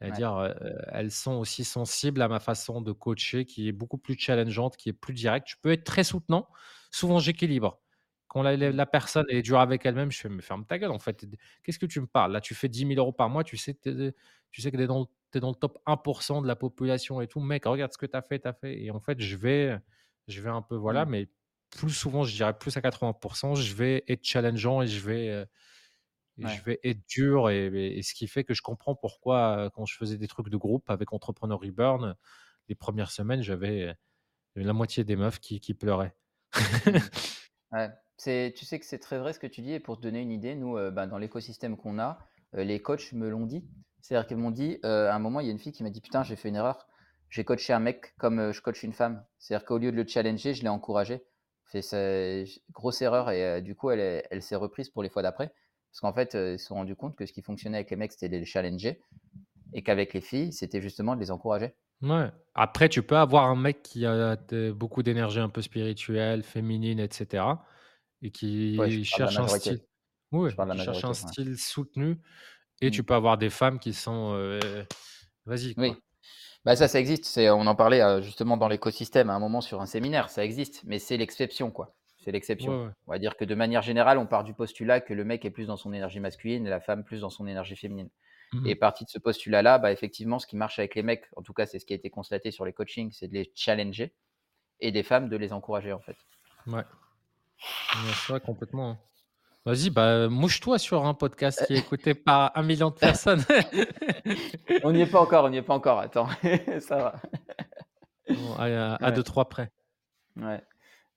C'est-à-dire, elles sont aussi sensibles à ma façon de coacher qui est beaucoup plus challengeante, qui est plus directe. Je peux être très soutenant. Souvent, j'équilibre. Quand la, la, personne est dure avec elle-même, je fais, mais ferme ta gueule, en fait. Qu'est-ce que tu me parles? Là, tu fais 10 000 euros par mois, tu sais que tu sais que tu es, dans le top 1% de la population et tout. Mec, regarde ce que tu as fait, tu as fait. Et en fait, je vais, je vais un peu, voilà, mmh. mais plus souvent, je dirais plus à 80%, je vais être challengeant et je vais, euh, je vais être dur. Et, ce qui fait que je comprends pourquoi, euh, quand je faisais des trucs de groupe avec Entrepreneur Reburn, les premières semaines, j'avais la moitié des meufs qui, qui pleuraient. ouais. Tu sais que c'est très vrai ce que tu dis. Et pour te donner une idée, nous, euh, bah, dans l'écosystème qu'on a, les coachs me l'ont dit. C'est-à-dire qu'ils m'ont dit, à un moment, il y a une fille qui m'a dit Putain, j'ai fait une erreur. J'ai coaché un mec comme je coach une femme. C'est-à-dire qu'au lieu de le challenger, je l'ai encouragé fait sa grosse erreur et du coup, elle, elle s'est reprise pour les fois d'après. Parce qu'en fait, ils se sont rendus compte que ce qui fonctionnait avec les mecs, c'était de les challenger et qu'avec les filles, c'était justement de les encourager. Ouais. Après, tu peux avoir un mec qui a beaucoup d'énergie un peu spirituelle, féminine, etc. et Ouais, qui parle de la cherche un style ouais, qui cherche un ouais. style soutenu et tu Mmh. peux avoir des femmes qui sont, vas-y. Oui. Bah, ça, ça existe. On en parlait, justement dans l'écosystème à un moment sur un séminaire, ça existe, mais c'est l'exception, quoi. C'est l'exception. Ouais, ouais. On va dire que de manière générale, on part du postulat que le mec est plus dans son énergie masculine et la femme plus dans son énergie féminine. Mmh Et parti de ce postulat-là, bah, effectivement, ce qui marche avec les mecs, en tout cas, c'est ce qui a été constaté sur les coachings, c'est de les challenger et des femmes de les encourager, en fait. Ouais. C'est vrai complètement, hein. Vas-y, bah, mouche-toi sur un podcast qui est écouté par un million de personnes. On n'y est pas encore, on n'y est pas encore, attends, ça va. Bon, à à Ouais. 2-3 près. Ouais.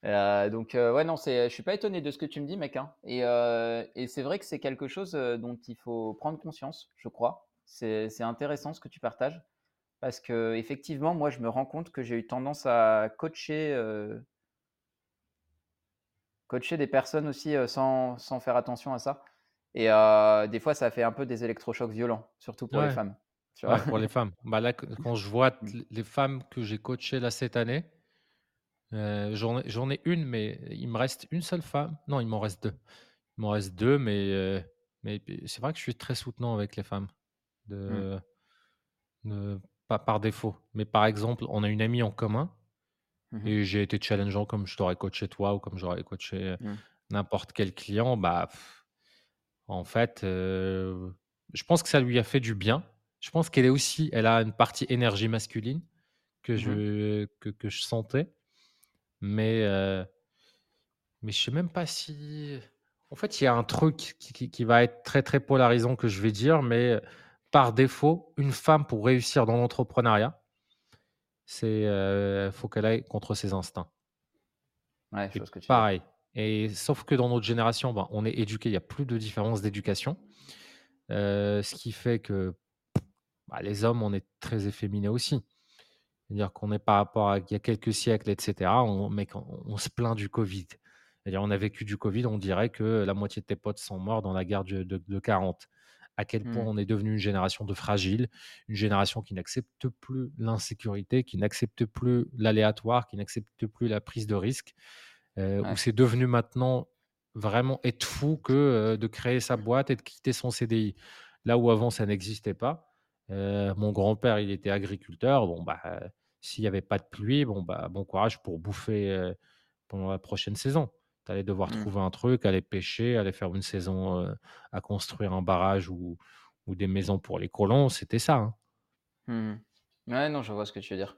Heu, donc heu, ouais, non, je suis pas étonné de ce que tu me dis, mec, hein et heu et c'est vrai que c'est quelque chose, heu, dont il faut prendre conscience, je crois. C'est intéressant ce que tu partages parce qu'effectivement, moi, je me rends compte que j'ai eu tendance à coacher, coacher des personnes aussi, heu, sans sans faire attention à ça et heu, des fois, ça fait un peu des électrochocs violents, surtout pour les femmes, tu vois? ouais, pour les femmes. Bah, là, quand je vois Mmh. les femmes que j'ai coachées là cette année, heu, j'en ai 1, mais il me reste une seule femme. Non, il m'en reste 2. Il m'en reste 2, mais mais c'est vrai que je suis très soutenant avec les femmes, Mmh. de de pas par défaut. Mais par exemple, on a une amie en commun Mmh mh. et j'ai été challengeant comme je t'aurais coaché toi ou comme j'aurais coaché, Mmh. n'importe quel client. Bah, en fait, je pense que ça lui a fait du bien. Je pense qu'elle est aussi elle a une partie énergie masculine que Mmh mh. je que que je sentais, mais heu mais je sais même pas si en fait, il y a un truc qui qui qui va être très, très polarisant que je vais dire, mais par défaut, une femme pour réussir dans l'entrepreneuriat, c'est, heu, faut qu'elle aille contre ses instincts. Ouais, je Et que tu pareil et sauf que dans notre génération, ben, on est éduqué, il y a plus de différence d'éducation, heu, ce qui fait que, bah, les hommes, on est très efféminés aussi. C'est-à-dire qu'on est par rapport à il y a quelques siècles et cetera, on mec, on on se plaint du covid. C'est-à-dire on a vécu du covid, on dirait que la moitié de tes potes sont morts dans la guerre de de de 40. À quel point Mmh. on est devenu une génération de fragiles, une génération qui n'accepte plus l'insécurité, qui n'accepte plus l'aléatoire, qui n'accepte plus la prise de risque, heu, où c'est devenu maintenant vraiment être fou que, de créer sa boîte et de quitter son CDI. Là où avant ça n'existait pas. Mon grand-père, il était agriculteur, bon, bah, s'il y avait pas de pluie, bon, bah, bon courage pour bouffer, pendant la prochaine saison. Tu allais devoir Mmh. trouver un truc, aller pêcher, aller faire une saison, à construire un barrage ou ou des maisons pour les colons, c'était ça, hein. Mmh Ouais, non, je vois ce que tu veux dire.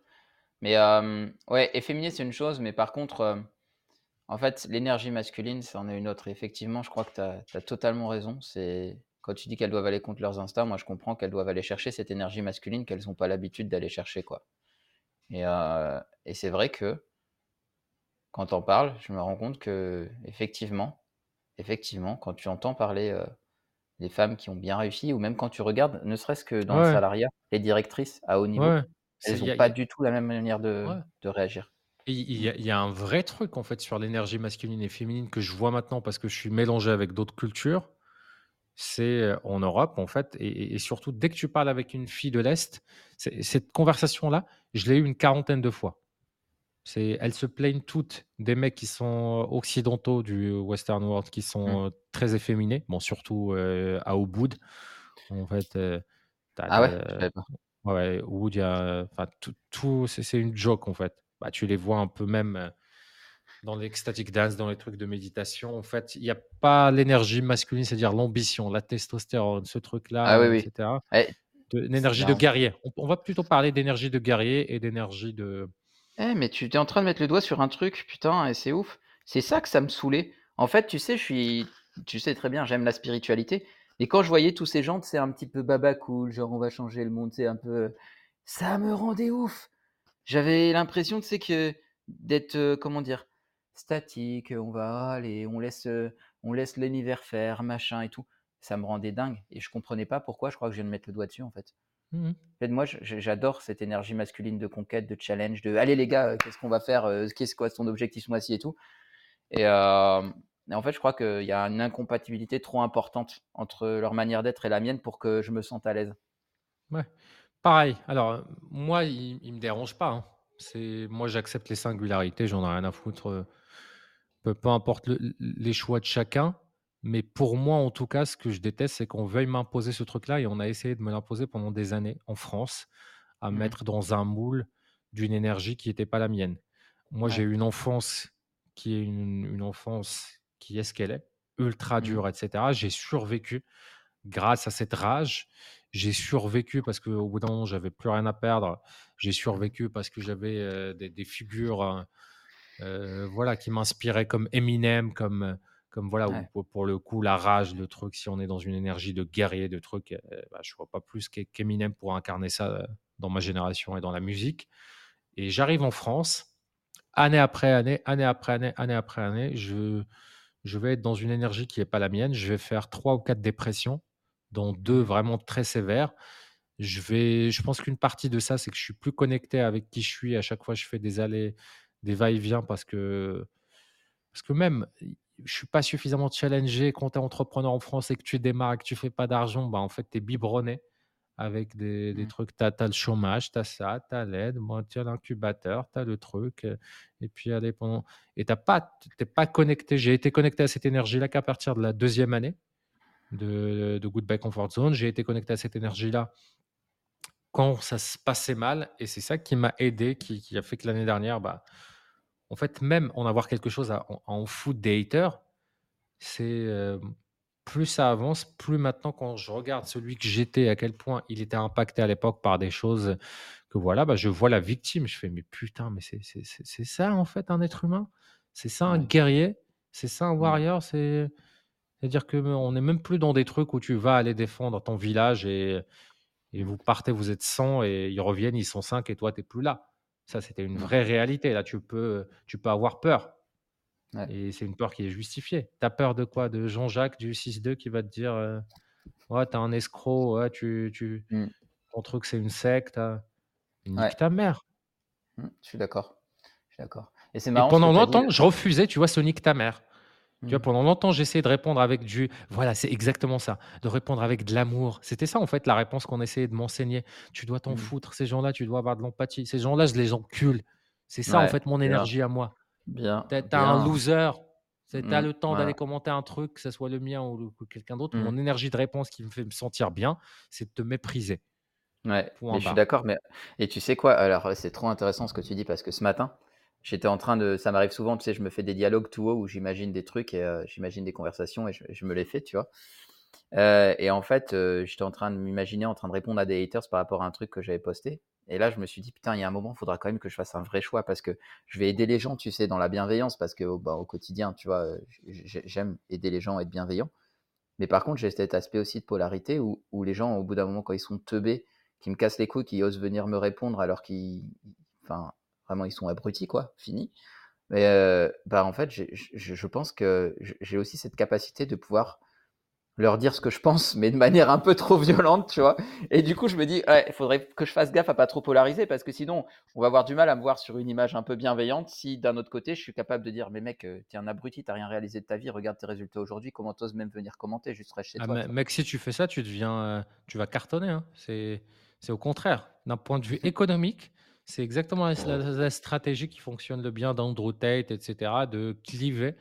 Mais hem, ouais, efféminé, c'est une chose, mais par contre, en fait, l'énergie masculine, c'en est une autre. Et effectivement, je crois que tu as totalement raison. C'est quand tu dis qu'elles doivent aller contre leurs instincts, moi, je comprends qu'elles doivent aller chercher cette énergie masculine qu'elles ont pas l'habitude d'aller chercher, quoi. Et c'est vrai que quand tu en parles, je me rends compte qu'effectivement, effectivement, quand tu entends parler, heu, des femmes qui ont bien réussi ou même quand tu regardes, ne serait-ce que dans le Ouais, salariat, les directrices à haut ouais, niveau, c'est elles il ont y a il pas du tout la même manière de ouais. de réagir. Et il y a il y a un vrai truc en fait sur l'énergie masculine et féminine que je vois maintenant parce que je suis mélangé avec d'autres cultures. C'est, heu, en Europe en fait et et et surtout dès que tu parles avec une fille de l'Est, c'est cette conversation-là, je l'ai eu une quarantaine de fois. C'est elles se plaignent toutes des mecs qui sont occidentaux du western world qui Mmh. sont, heu, très efféminés, bon surtout, heu, à Ubud. En fait, Ah ouais? Pas. ouais, il y a enfin tout tout c'est c'est une joke en fait. Bah, tu les vois un peu même, dans l'ecstatic dance, dans les trucs de méditation, en fait, il y a pas l'énergie masculine, c'est-à-dire l'ambition, la testostérone, ce Ah oui, truc-là, heu, et oui. cetera. Eh, De l'énergie de guerrier. On on va plutôt parler d'énergie de guerrier et d'énergie de eh, mais tu es en train de mettre le doigt sur un truc, putain et c'est ouf. C'est ça que ça me saoulait. En fait, tu sais, je suis tu sais très bien, j'aime la spiritualité et quand je voyais tous ces gens, sais, un petit peu baba cool, genre on va changer le monde, sais, un peu, ça me rendait ouf. J'avais l'impression, tu sais, que d'être, heu, comment dire? Statique, on va aller, on laisse, heu, on laisse l'univers faire, machin et tout. Ça me rendait dingue et je comprenais pas pourquoi, je crois que je viens de mettre le doigt dessus, en fait. Mmh mh. En fait, moi, j'adore cette énergie masculine de conquête, de challenge, de: «Allez les gars, heu, qu'est-ce qu'on va faire? Heu, qu'est-ce quoi ton objectif ce mois-ci et tout?» et hem et en fait, je crois qu'il y a une incompatibilité trop importante entre leur manière d'être et la mienne pour que je me sente à l'aise. Ouais. pareil. Alors, moi, il, ne me dérange pas. Hein. C'est moi, j'accepte les singularités. J'en ai rien à foutre. Peu, peu importe les choix de chacun. Mais pour moi, en tout cas, ce que je déteste, c'est qu'on veuille m'imposer ce truc-là. Et on a essayé de me l'imposer pendant des années en France, à mmh mettre dans un moule d'une énergie qui n'était pas la mienne. Moi, j'ai eu une enfance qui est une, enfance qui est ce qu'elle est, ultra mmh dure, etc. J'ai survécu grâce à cette rage. J'ai survécu parce qu'au bout d'un moment, j'avais plus rien à perdre. J'ai survécu parce que j'avais des, figures voilà, qui m'inspiraient comme Eminem, comme, comme voilà, pour, le coup, la rage, le truc, si on est dans une énergie de guerrier, de truc, bah, je ne vois pas plus qu'Eminem pour incarner ça dans ma génération et dans la musique. Et j'arrive en France, année après année, année après année, année après année, je, je vais être dans une énergie qui n'est pas la mienne. Je vais faire trois ou quatre dépressions dont deux vraiment très sévères. Je, vais, je pense qu'une partie de ça, c'est que je suis plus connecté avec qui je suis. À chaque fois, je fais des allées, des va-et-vient parce que, parce que même, je suis pas suffisamment challengé quand tu es entrepreneur en France et que tu démarres et que tu fais pas d'argent. Bah, en fait, tu es biberonné avec des, des mmh. trucs. Tu as, le chômage, tu as ça, tu as l'aide, tu as l'incubateur, tu as le truc. Et puis, allez, pendant... Et tu n'es pas connecté. J'ai été connecté à cette énergie-là qu'à partir de la deuxième année de, de Goodbye Comfort Zone. J'ai été connecté à cette énergie-là quand ça se passait mal. Et c'est ça qui m'a aidé, qui, a fait que l'année dernière, bah, en fait, même en avoir quelque chose à, en foot des haters, c'est euh, plus ça avance, plus maintenant, quand je regarde celui que j'étais, à quel point il était impacté à l'époque par des choses que voilà, bah, je vois la victime. Je fais, mais putain, mais c'est ça en fait un être humain? C'est ça un guerrier? C'est ça un warrior? C'est c'est-à-dire qu'on n'est même plus dans des trucs où tu vas aller défendre ton village et, et vous partez, vous êtes 100 et ils reviennent, ils sont 5 et toi, tu n'es plus là. Ça, c'était une vraie réalité. Là, tu peux, tu peux avoir peur. Et c'est une peur qui est justifiée. Tu as peur de quoi? De Jean-Jacques du 6-2 qui va te dire euh, Ouais, t'es un escroc, ouais, tu, tu, mmh. ton truc, c'est une secte. Hein. Nique ta mère. Mmh, je suis d'accord. Je suis d'accord. Et c'est marrant. pendant longtemps, je refusais, tu vois, ce nique ta mère. Tu vois, mmh. pendant longtemps, j'essayais de répondre avec du. Voilà, c'est exactement ça. De répondre avec de l'amour. C'était ça, en fait, la réponse qu'on essayait de m'enseigner. Tu dois t'en mmh. foutre. Ces gens-là, tu dois avoir de l'empathie. Ces gens-là, je les encule. C'est ça, en fait, mon énergie à moi. Bien. Tu as, un loser. Tu as mmh, le temps d'aller commenter un truc, que ce soit le mien ou, quelqu'un d'autre. Mon énergie de réponse qui me fait me sentir bien, c'est de te mépriser. Ouais, je suis d'accord. Mais... Et tu sais quoi? Alors, c'est trop intéressant ce que tu dis parce que ce matin, j'étais en train de. Ça m'arrive souvent, tu sais, je me fais des dialogues tout haut où j'imagine des trucs et euh, j'imagine des conversations et je, me les fais, tu vois. Euh, et en fait, euh, j'étais en train de m'imaginer en train de répondre à des haters par rapport à un truc que j'avais posté. Et là, je me suis dit, putain, il y a un moment, il faudra quand même que je fasse un vrai choix parce que je vais aider les gens, tu sais, dans la bienveillance parce que bah, au quotidien, tu vois, j'aime aider les gens, être bienveillant. Mais par contre, j'ai cet aspect aussi de polarité où, où les gens, au bout d'un moment, quand ils sont teubés, qui me cassent les couilles, qui osent venir me répondre alors qu'ils. Enfin, Vraiment, ils sont abrutis, quoi. Fini. Mais euh, bah, en fait, je pense que j'ai aussi cette capacité de pouvoir leur dire ce que je pense, mais de manière un peu trop violente, tu vois. Et du coup, je me dis, il faudrait que je fasse gaffe à pas trop polariser, parce que sinon, on va avoir du mal à me voir sur une image un peu bienveillante si d'un autre côté, je suis capable de dire, mais mec, t'es un abruti, t'as rien réalisé de ta vie, regarde tes résultats aujourd'hui, comment t'oses même venir commenter, juste reste chez ah, toi. mec, si tu fais ça, tu deviens, euh, tu vas cartonner. Hein. C'est, c'est au contraire. D'un point de vue économique, c'est exactement la, stratégie qui fonctionne le bien d'Andrew Tate, etc., de cliver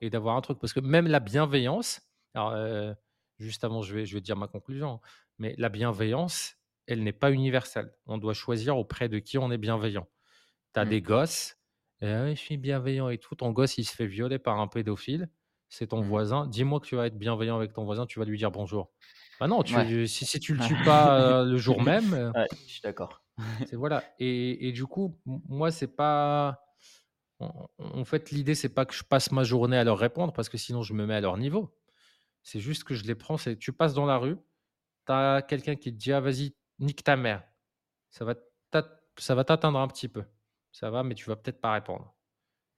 et d'avoir un truc. Parce que même la bienveillance, alors, euh, juste avant, je vais, je vais dire ma conclusion, mais la bienveillance, elle n'est pas universelle. On doit choisir auprès de qui on est bienveillant. Tu as mmh. des gosses, je suis bienveillant et tout, ton gosse, il se fait violer par un pédophile, c'est ton mmh. voisin, dis-moi que tu vas être bienveillant avec ton voisin, tu vas lui dire bonjour. Bah non, tu, si, si, tu le tues pas euh, le jour même. Euh, je suis d'accord. C'est voilà. Et, et, du coup, moi, c'est pas. En, fait, l'idée, c'est pas que je passe ma journée à leur répondre parce que sinon, je me mets à leur niveau. C'est juste que je les prends. C'est tu passes dans la rue, tu as quelqu'un qui te dit Ah, vas-y, nique ta mère. Ça va ça va t'atteindre un petit peu. Ça va, mais tu vas peut-être pas répondre.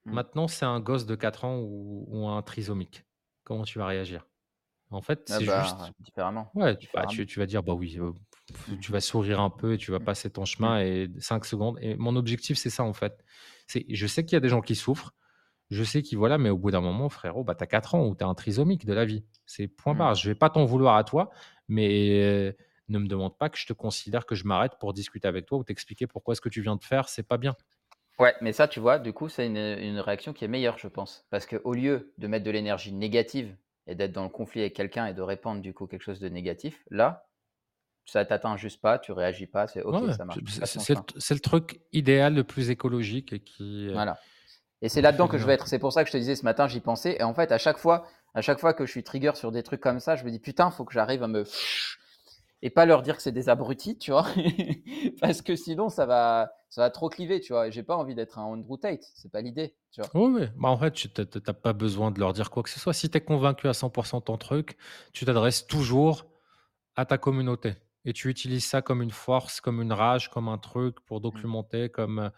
Mmh. Maintenant, c'est un gosse de 4 ans ou, ou un trisomique. Comment tu vas réagir? En fait, ah c'est bah, juste. Différemment. Ouais, bah, tu, tu, vas dire Bah oui, tu vas sourire un peu et tu vas mmh. passer ton chemin mmh. et 5 secondes. Et mon objectif, c'est ça en fait. C'est, je sais qu'il y a des gens qui souffrent. Je sais qu'ils voilà, mais au bout d'un moment, frérot, bah, tu as 4 ans ou tu as un trisomique de la vie. C'est point barre. Mmh. Je vais pas t'en vouloir à toi, mais ne me demande pas que je te considère que je m'arrête pour discuter avec toi ou t'expliquer pourquoi ce que tu viens de faire, c'est pas bien. Ouais, mais ça, tu vois, du coup, c'est une, réaction qui est meilleure, je pense. Parce qu'au lieu de mettre de l'énergie négative et d'être dans le conflit avec quelqu'un et de répandre du coup quelque chose de négatif, là, ça t'atteint juste pas, tu réagis pas, c'est ok, ça marche. c'est le, truc idéal le plus écologique et qui. Euh, voilà. Et c'est là-dedans que je vais être. C'est pour ça que je te disais ce matin, j'y pensais. Et en fait, à chaque fois, à chaque fois que je suis trigger sur des trucs comme ça, je me dis putain, faut que j'arrive à me et pas leur dire que c'est des abrutis, tu vois, parce que sinon ça va, ça va trop cliver, tu vois. J'ai pas envie d'être un Andrew Tate, c'est pas l'idée, tu vois. Oui, oui. Bah, en fait, tu n'as pas besoin de leur dire quoi que ce soit. Si tu es convaincu à 100% de ton truc, tu t'adresses toujours à ta communauté et tu utilises ça comme une force, comme une rage, comme un truc pour mmh. documenter, comme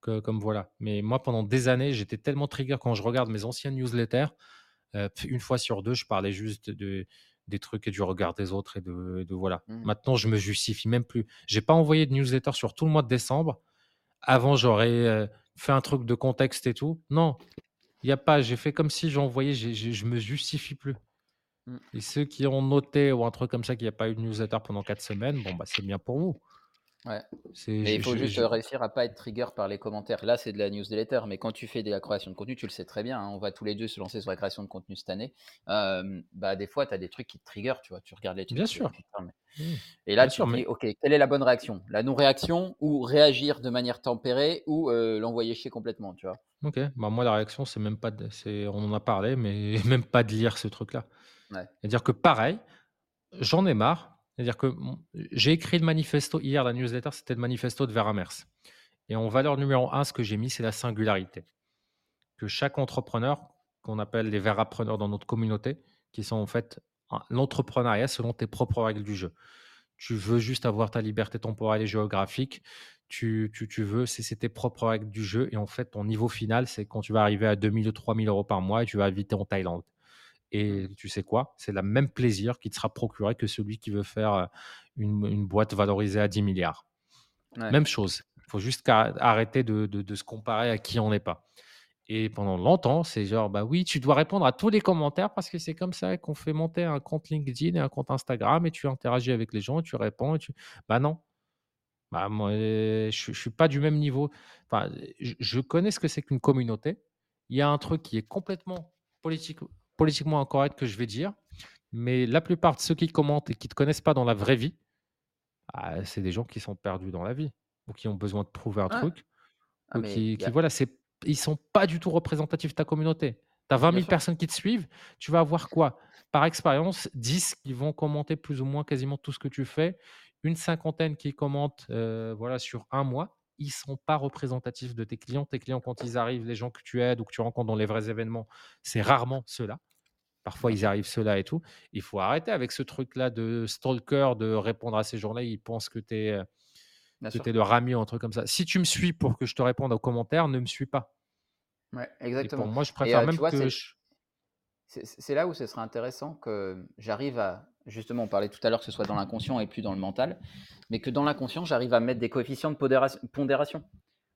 comme voilà. Mais moi, pendant des années, j'étais tellement trigger quand je regarde mes anciennes newsletters. Euh, une fois sur deux, je parlais juste de, des trucs et du regard des autres et de, voilà. Mmh. Maintenant, je me justifie même plus. J'ai pas envoyé de newsletter sur tout le mois de décembre. Avant, j'aurais euh, fait un truc de contexte et tout. Non, il n'y a pas. J'ai fait comme si j'envoyais. Je me justifie plus. Mmh. Et ceux qui ont noté ou un truc comme ça qu'il n'y a pas eu de newsletter pendant quatre semaines, bon bah c'est bien pour vous. Ouais. Mais il faut juste réussir à pas être trigger par les commentaires. Là, c'est de la newsletter, mais quand tu fais de la création de contenu, tu le sais très bien. Hein, on va tous les deux se lancer sur la création de contenu cette année. bah, des fois, tu as des trucs qui te trigger, tu vois. Tu regardes les trucs. Bien sûr. Mmh. Et là, tu te dis, OK, quelle est la bonne réaction? La non-réaction ou réagir de manière tempérée ou l'envoyer chier complètement, tu vois? Ok, bah moi, la réaction, c'est même pas. De... On en a parlé, mais même pas de lire ce truc-là. C'est-à-dire que pareil, j'en ai marre c'est-à-dire que j'ai écrit le manifesto hier, la newsletter, c'était le manifesto de Veramers. Et en valeur numéro un, ce que j'ai mis, c'est la singularité. Que chaque entrepreneur, qu'on appelle les verrapreneurs dans notre communauté, qui sont en fait l'entrepreneuriat selon tes propres règles du jeu. Tu veux juste avoir ta liberté temporelle et géographique. Tu, tu, tu veux, c'est tes propres règles du jeu. Et en fait, ton niveau final, c'est quand tu vas arriver à 2000 ou 3000 euros par mois et tu vas habiter en Thaïlande. Et tu sais quoi? C'est le même plaisir qui te sera procuré que celui qui veut faire une, boîte valorisée à 10 milliards. Même chose. Il faut juste arrêter de, se comparer à qui on n'est pas. Et pendant longtemps, c'est genre, bah oui, tu dois répondre à tous les commentaires parce que c'est comme ça qu'on fait monter un compte LinkedIn et un compte Instagram et tu interagis avec les gens et tu réponds. Et tu... Bah non. Bah, moi, je ne suis pas du même niveau. Enfin, je, je connais ce que c'est qu'une communauté. Il y a un truc qui est complètement politique, politiquement incorrect que je vais dire, mais la plupart de ceux qui commentent et qui ne te connaissent pas dans la vraie vie, bah, c'est des gens qui sont perdus dans la vie ou qui ont besoin de prouver un truc. Ah, ou qui, voilà, c'est, ils sont pas du tout représentatifs de ta communauté. Tu as 20 000 personnes qui te suivent, tu vas avoir quoi? Par expérience, 10 qui vont commenter plus ou moins quasiment tout ce que tu fais, une cinquantaine qui commentent euh, voilà, sur un mois. Ils sont pas représentatifs de tes clients. Tes clients, quand ils arrivent, les gens que tu aides ou que tu rencontres dans les vrais événements, c'est rarement ceux-là. Parfois, ils arrivent ceux-là et tout. Il faut arrêter avec ce truc-là de stalker, de répondre à ces gens-là. Ils pensent que tu es, euh, es leur ami ou un truc comme ça. Si tu me suis pour que je te réponde aux commentaires, ne me suis pas. Ouais, exactement. moi, je préfère même que. C'est là où ce serait intéressant que j'arrive à. Justement, on parlait tout à l'heure que ce soit dans l'inconscient et plus dans le mental, mais que dans l'inconscient, j'arrive à mettre des coefficients de pondération.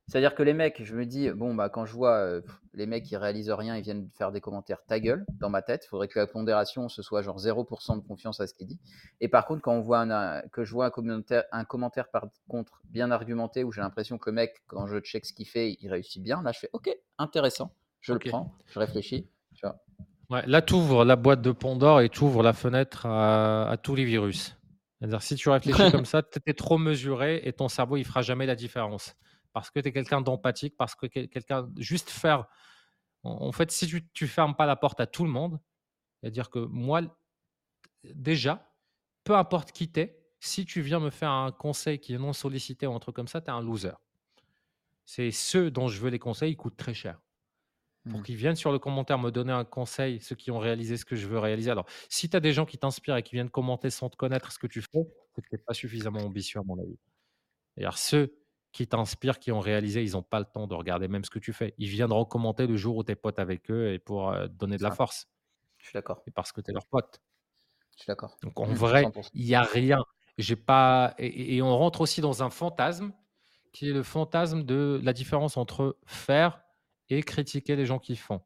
C'est-à-dire que les mecs, je me dis, bon, bah, quand je vois euh, les mecs qui réalisent rien, ils viennent faire des commentaires ta gueule dans ma tête. Il faudrait que la pondération, ce soit genre 0% de confiance à ce qu'il dit. Et par contre, quand on voit un, que je vois un commentaire, un commentaire par contre bien argumenté où j'ai l'impression que le mec, quand je check ce qu'il fait, il réussit bien, là, je fais, OK, intéressant. Je le prends, je réfléchis. Tu vois. Ouais, là, tu ouvres la boîte de Pandore et tu ouvres la fenêtre à, à tous les virus. C'est-à-dire, si tu réfléchis comme ça, tu es trop mesuré et ton cerveau, il fera jamais la différence parce que tu es quelqu'un d'empathique, parce que quelqu'un. Juste faire. En fait, si tu ne fermes pas la porte à tout le monde, c'est-à-dire que moi, déjà, peu importe qui t'es, si tu viens me faire un conseil qui est non sollicité ou un truc comme ça, tu es un loser. C'est ceux dont je veux les conseils, ils coûtent très cher. Pour mmh. qu'ils viennent sur le commentaire me donner un conseil, ceux qui ont réalisé ce que je veux réaliser. Alors, si tu as des gens qui t'inspirent et qui viennent commenter sans te connaître ce que tu fais, c'est que tu n'es pas suffisamment ambitieux, à mon avis. D'ailleurs, ceux qui t'inspirent, qui ont réalisé, ils n'ont pas le temps de regarder même ce que tu fais. Ils viendront commenter le jour où tu es pote avec eux et pour euh, donner de la force. Je suis d'accord. Et parce que tu es leur pote. Je suis d'accord. Donc en mmh, vrai, il n'y a rien. J'ai pas. Et, on rentre aussi dans un fantasme qui est le fantasme de la différence entre faire et critiquer les gens qui font.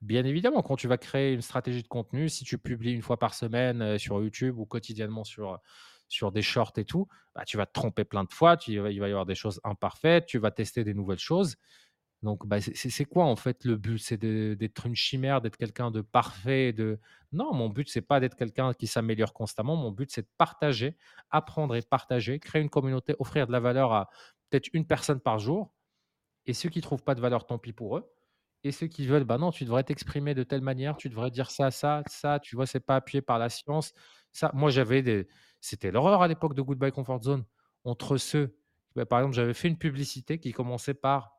Bien évidemment, quand tu vas créer une stratégie de contenu, si tu publies une fois par semaine euh, sur YouTube ou quotidiennement sur, sur des shorts et tout, bah, tu vas te tromper plein de fois, tu, il va y avoir des choses imparfaites, tu vas tester des nouvelles choses. Donc, bah, c'est quoi en fait le but? C'est d'être une chimère, d'être quelqu'un de parfait de... Non, mon but, c'est pas d'être quelqu'un qui s'améliore constamment. Mon but, c'est de partager, apprendre et partager, créer une communauté, offrir de la valeur à peut-être une personne par jour. Et ceux qui trouvent pas de valeur, tant pis pour eux. Et ceux qui veulent, bah non, tu devrais t'exprimer de telle manière, tu devrais dire ça, ça, ça, tu vois, c'est pas appuyé par la science. Ça, moi, j'avais des. C'était l'horreur à l'époque de Goodbye Comfort Zone. Entre ceux. Bah, par exemple, j'avais fait une publicité qui commençait par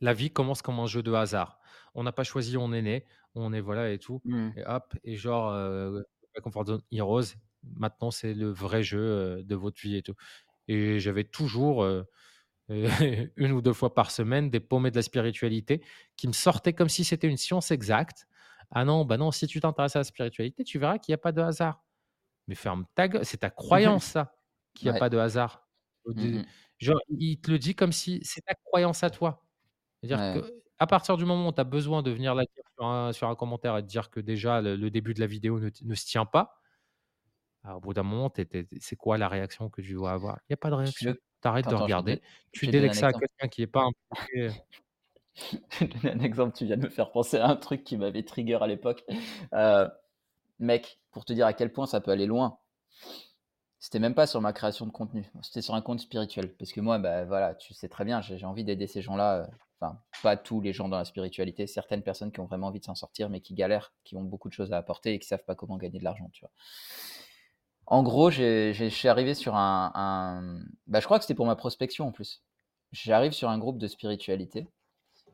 la vie commence comme un jeu de hasard. On n'a pas choisi, on est né, on est voilà et tout. Mmh. Et hop, et genre, euh, Comfort Zone Heroes, maintenant c'est le vrai jeu euh, de votre vie et tout. Et j'avais toujours euh, une ou deux fois par semaine des paumées de la spiritualité qui me sortaient comme si c'était une science exacte. Ah non, bah non, si tu t'intéresses à la spiritualité, tu verras qu'il n'y a pas de hasard. Mais ferme ta gueule, c'est ta croyance ça, qu'il n'y a pas de hasard. Mmh genre, il te le dit comme si c'est ta croyance à toi. C'est-à-dire qu'à partir du moment où tu as besoin de venir là sur un, commentaire et de dire que déjà le, début de la vidéo ne, se tient pas, bah, au bout d'un moment, c'est quoi la réaction que tu dois avoir? Il n'y a pas de réaction. Arrêtes de regarder. tu délègues ça à quelqu'un qui n'est pas impliqué. je vais donner un exemple. Tu viens de me faire penser à un truc qui m'avait trigger à l'époque. Euh, mec, pour te dire à quel point ça peut aller loin, c'était même pas sur ma création de contenu, c'était sur un compte spirituel. Parce que moi, bah, voilà, tu sais très bien, j'ai envie d'aider ces gens-là. Euh, enfin, pas tous les gens dans la spiritualité, certaines personnes qui ont vraiment envie de s'en sortir, mais qui galèrent, qui ont beaucoup de choses à apporter et qui savent pas comment gagner de l'argent, tu vois. En gros, je suis arrivé sur un, Bah, je crois que c'était pour ma prospection en plus. J'arrive sur un groupe de spiritualité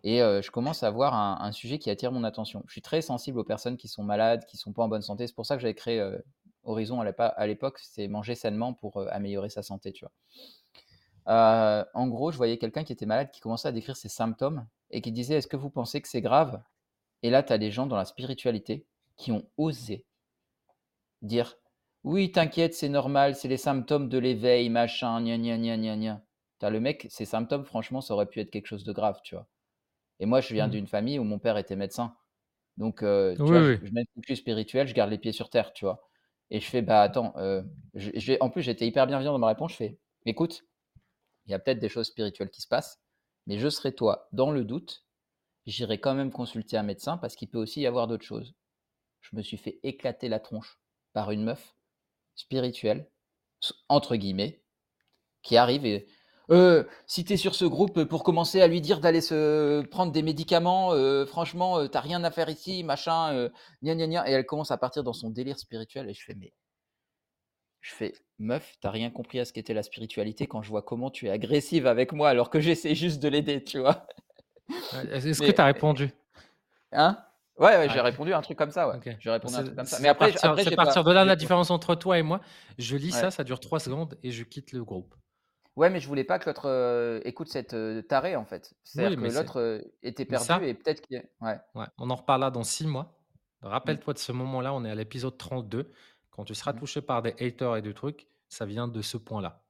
et euh, je commence à voir un, sujet qui attire mon attention. Je suis très sensible aux personnes qui sont malades, qui sont pas en bonne santé. C'est pour ça que j'avais créé euh, Horizon à l'époque, c'est manger sainement pour euh, améliorer sa santé, tu vois. En gros, je voyais quelqu'un qui était malade qui commençait à décrire ses symptômes et qui disait Est-ce que vous pensez que c'est grave? Et là, tu as des gens dans la spiritualité qui ont osé dire Oui, t'inquiète, c'est normal, c'est les symptômes de l'éveil, machin, gna gna gna gna gna. As le mec, ses symptômes, franchement, ça aurait pu être quelque chose de grave, tu vois. Et moi, je viens mmh. d'une famille où mon père était médecin. Donc, euh, tu vois, je, je suis spirituel, je garde les pieds sur terre, tu vois. Et je fais, bah attends, euh, je, en plus j'étais hyper bienveillant dans ma réponse, je fais, écoute, il y a peut-être des choses spirituelles qui se passent, mais je serai toi, dans le doute, j'irai quand même consulter un médecin parce qu'il peut aussi y avoir d'autres choses. Je me suis fait éclater la tronche par une meuf spirituelle, entre guillemets, qui arrive et euh, si tu es sur ce groupe pour commencer à lui dire d'aller se prendre des médicaments, euh, franchement, euh, t'as rien à faire ici, machin, euh, gna gna gna. Et elle commence à partir dans son délire spirituel. Et je fais, mais. Je fais, meuf, t'as rien compris à ce qu'était la spiritualité quand je vois comment tu es agressive avec moi alors que j'essaie juste de l'aider, tu vois? Est-ce que tu as répondu? Hein? Ouais, ouais j'ai répondu à un truc comme ça. Ouais. J'ai répondu à un truc comme ça. Mais après, c'est partir de là la différence entre toi et moi. Je lis ça, ça dure trois secondes et je quitte le groupe. Ouais, mais je voulais pas que l'autre euh, écoute cette euh, tarée, en fait. C'est-à-dire que l'autre euh, était perdu et peut-être qu'il. Ouais. Ouais, on en reparlera dans six mois. Mmh. Rappelle-toi de ce moment-là, on est à l'épisode 32. Quand tu seras mmh. touché par des haters et des trucs, ça vient de ce point-là.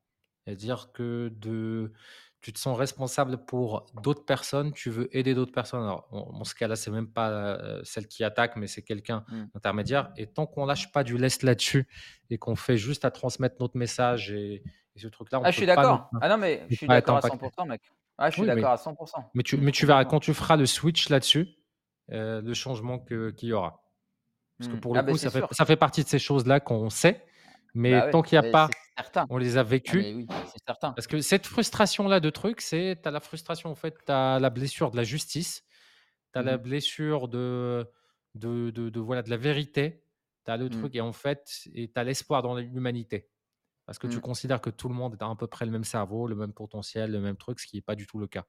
C'est-à-dire que de, tu te sens responsable pour d'autres personnes, tu veux aider d'autres personnes. Alors, dans ce cas-là, c'est même pas celle qui attaque, mais c'est quelqu'un mmh. d'intermédiaire. Et tant qu'on lâche pas du lest là-dessus et qu'on fait juste à transmettre notre message et, ce truc-là, ah, je suis d'accord. Ah non, mais je suis d'accord à 100%, mec. Ah, je suis d'accord à 100%. Mais tu, mais tu verras quand tu feras le switch là-dessus, euh, le changement qu'il y aura. Parce que mmh. pour le ah, coup, ça, fait, ça, fait, partie de ces choses-là qu'on sait, mais bah tant qu'il n'y a pas, on les a vécues. oui, certain. Parce que cette frustration-là de trucs, c'est, tu as la frustration, en fait, tu as la blessure de la justice, tu as la mmh blessure de, de, de, voilà, de la vérité, tu as le mmh. truc, et en fait, tu as l'espoir dans l'humanité. Parce que tu mmh. considères que tout le monde a à peu près le même cerveau, le même potentiel, le même truc, ce qui n'est pas du tout le cas.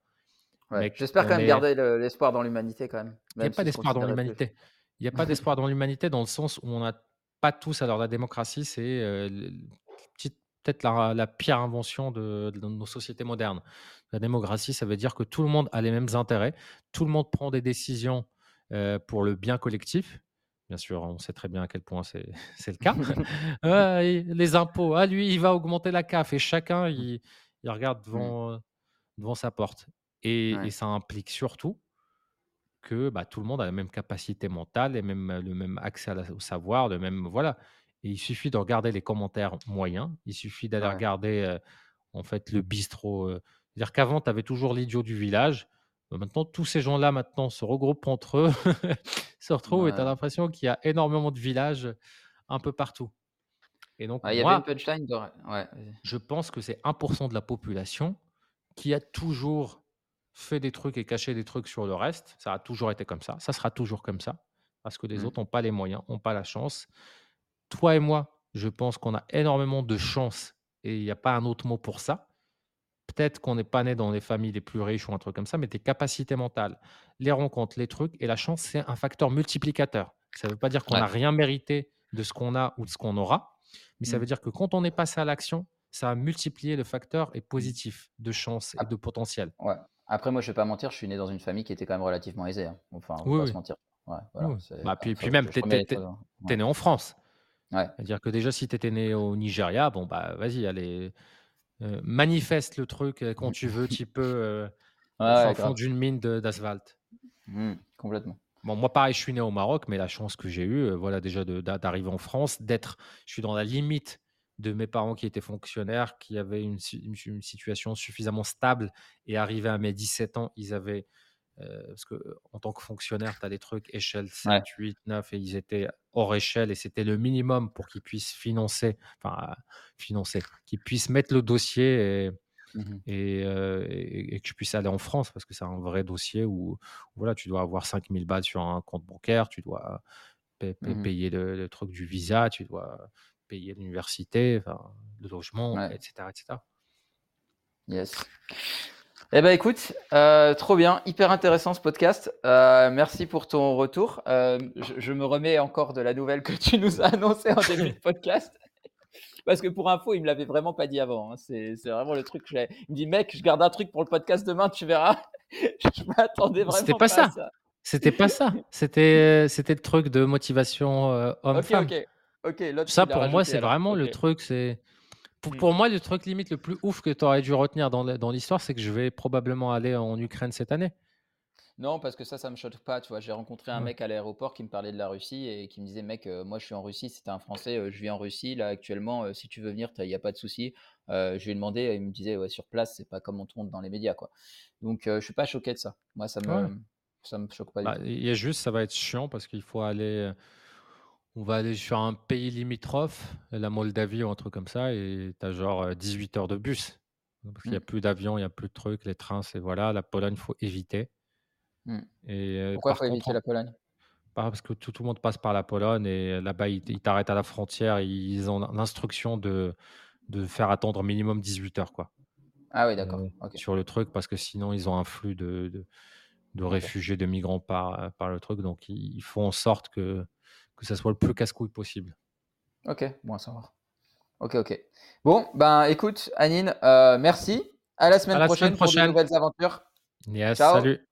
J'espère quand même garder l'espoir dans l'humanité quand même. Il n'y a pas d'espoir dans l'humanité. Il n'y a pas d'espoir dans l'humanité dans le sens où on n'a pas tous. Alors la démocratie, c'est peut-être la, pire invention de, nos sociétés modernes. La démocratie, ça veut dire que tout le monde a les mêmes intérêts, tout le monde prend des décisions pour le bien collectif. Bien sûr, on sait très bien à quel point c'est le cas. les impôts, ah, lui, il va augmenter la CAF et chacun, il, regarde mmh. devant, devant sa porte. Et, ça implique surtout que bah, tout le monde a la même capacité mentale, et même, le même accès au savoir, le même. Voilà. Et il suffit de regarder les commentaires moyens. Il suffit d'aller regarder en fait le bistrot. C'est-à-dire qu'avant, tu avais toujours l'idiot du village. Bah, maintenant, tous ces gens-là maintenant se regroupent entre eux, se retrouvent et tu as l'impression qu'il y a énormément de villages un peu partout. Et donc, il y avait une punchline je pense que c'est 1% de la population qui a toujours fait des trucs et caché des trucs sur le reste. Ça a toujours été comme ça. Ça sera toujours comme ça. Parce que les mmh. autres n'ont pas les moyens, n'ont pas la chance. Toi et moi, je pense qu'on a énormément de chance et il n'y a pas un autre mot pour ça. Peut-être qu'on n'est pas né dans les familles les plus riches ou un truc comme ça, mais tes capacités mentales, les rencontres, les trucs et la chance, c'est un facteur multiplicateur. Ça ne veut pas dire qu'on n'a rien mérité de ce qu'on a ou de ce qu'on aura, mais ça mmh. veut dire que quand on est passé à l'action, ça a multiplié le facteur et positif de chance et de potentiel. Ouais. Après, moi, je ne vais pas mentir, je suis né dans une famille qui était quand même relativement aisée. Hein. Enfin, on ne va pas se mentir. Ouais, bah, puis, puis même, tu es, né en France. C'est-à-dire que déjà, si tu étais né au Nigeria, bon, bah, vas-y, allez, euh, manifeste le truc euh, quand tu veux, tu peux euh, ouais, fond d'une mine d'asphalte. Mmh, complètement. Bon, moi, pareil, je suis né au Maroc, mais la chance que j'ai eue, voilà, déjà d'arriver en France, d'être, je suis dans la limite de mes parents qui étaient fonctionnaires, qui avaient une, une situation suffisamment stable et arrivé à mes 17 ans, ils avaient euh, parce que en tant que fonctionnaire, tu as des trucs échelle 7, 8, 9 et ils étaient hors échelle et c'était le minimum pour qu'ils puissent financer, enfin financer, qu'ils puissent mettre le dossier et, mmh euh, et, et, que tu puisses aller en France parce que c'est un vrai dossier où, voilà, tu dois avoir 5000 balles sur un compte bancaire, tu dois mmh payer le, truc du visa, tu dois payer l'université, le logement, etc., etc. Yes. Eh ben écoute, euh, trop bien, hyper intéressant ce podcast. Euh, merci pour ton retour. Euh, je, me remets encore de la nouvelle que tu nous as annoncée en début de podcast. Parce que pour info, il me l'avait vraiment pas dit avant. Hein. C'est vraiment le truc. il me dit, mec, je garde un truc pour le podcast demain, tu verras. je m'attendais vraiment C'était pas, ça. C'était pas ça. C'était c'était le truc de motivation homme-femme. Ok, ok. ok. Ça, pour moi, c'est vraiment le truc. C'est Mmh. Pour, moi, le truc limite le plus ouf que tu aurais dû retenir dans, dans l'histoire, c'est que je vais probablement aller en Ukraine cette année. Non, parce que ça, ça me choque pas. Tu vois, j'ai rencontré un mec à l'aéroport qui me parlait de la Russie et qui me disait, mec, euh, moi je suis en Russie. C'était un Français, euh, je vis en Russie là actuellement. Euh, si tu veux venir, il n'y a pas de souci. je lui ai demandé, il me disait, ouais, sur place, c'est pas comme on tourne dans les médias, quoi. Donc, je suis pas choqué de ça. Moi, ça me, ça me choque pas. Bah, il y a juste, ça va être chiant parce qu'il faut aller on va aller sur un pays limitrophe, la Moldavie ou un truc comme ça, et tu as genre 18 heures de bus. Parce qu'il n'y a mmh. plus d'avions, il n'y a plus de trucs, les trains, c'est voilà. La Pologne, il faut éviter. Mmh. Et, Pourquoi il faut éviter la Pologne? Parce que tout, le monde passe par la Pologne et là-bas, ils, t'arrêtent à la frontière. Ils ont l'instruction de, de faire attendre minimum 18 heures. Quoi. Ah oui, d'accord. Sur le truc, parce que sinon, ils ont un flux de, de, réfugiés, de migrants par, par le truc. Donc, ils font en sorte que que ça soit le plus casse-couille possible. Ok, bon à savoir. Ok, ok. Bon, ben écoute, Anine, euh, merci. À la semaine prochaine pour de nouvelles aventures. Yes, salut.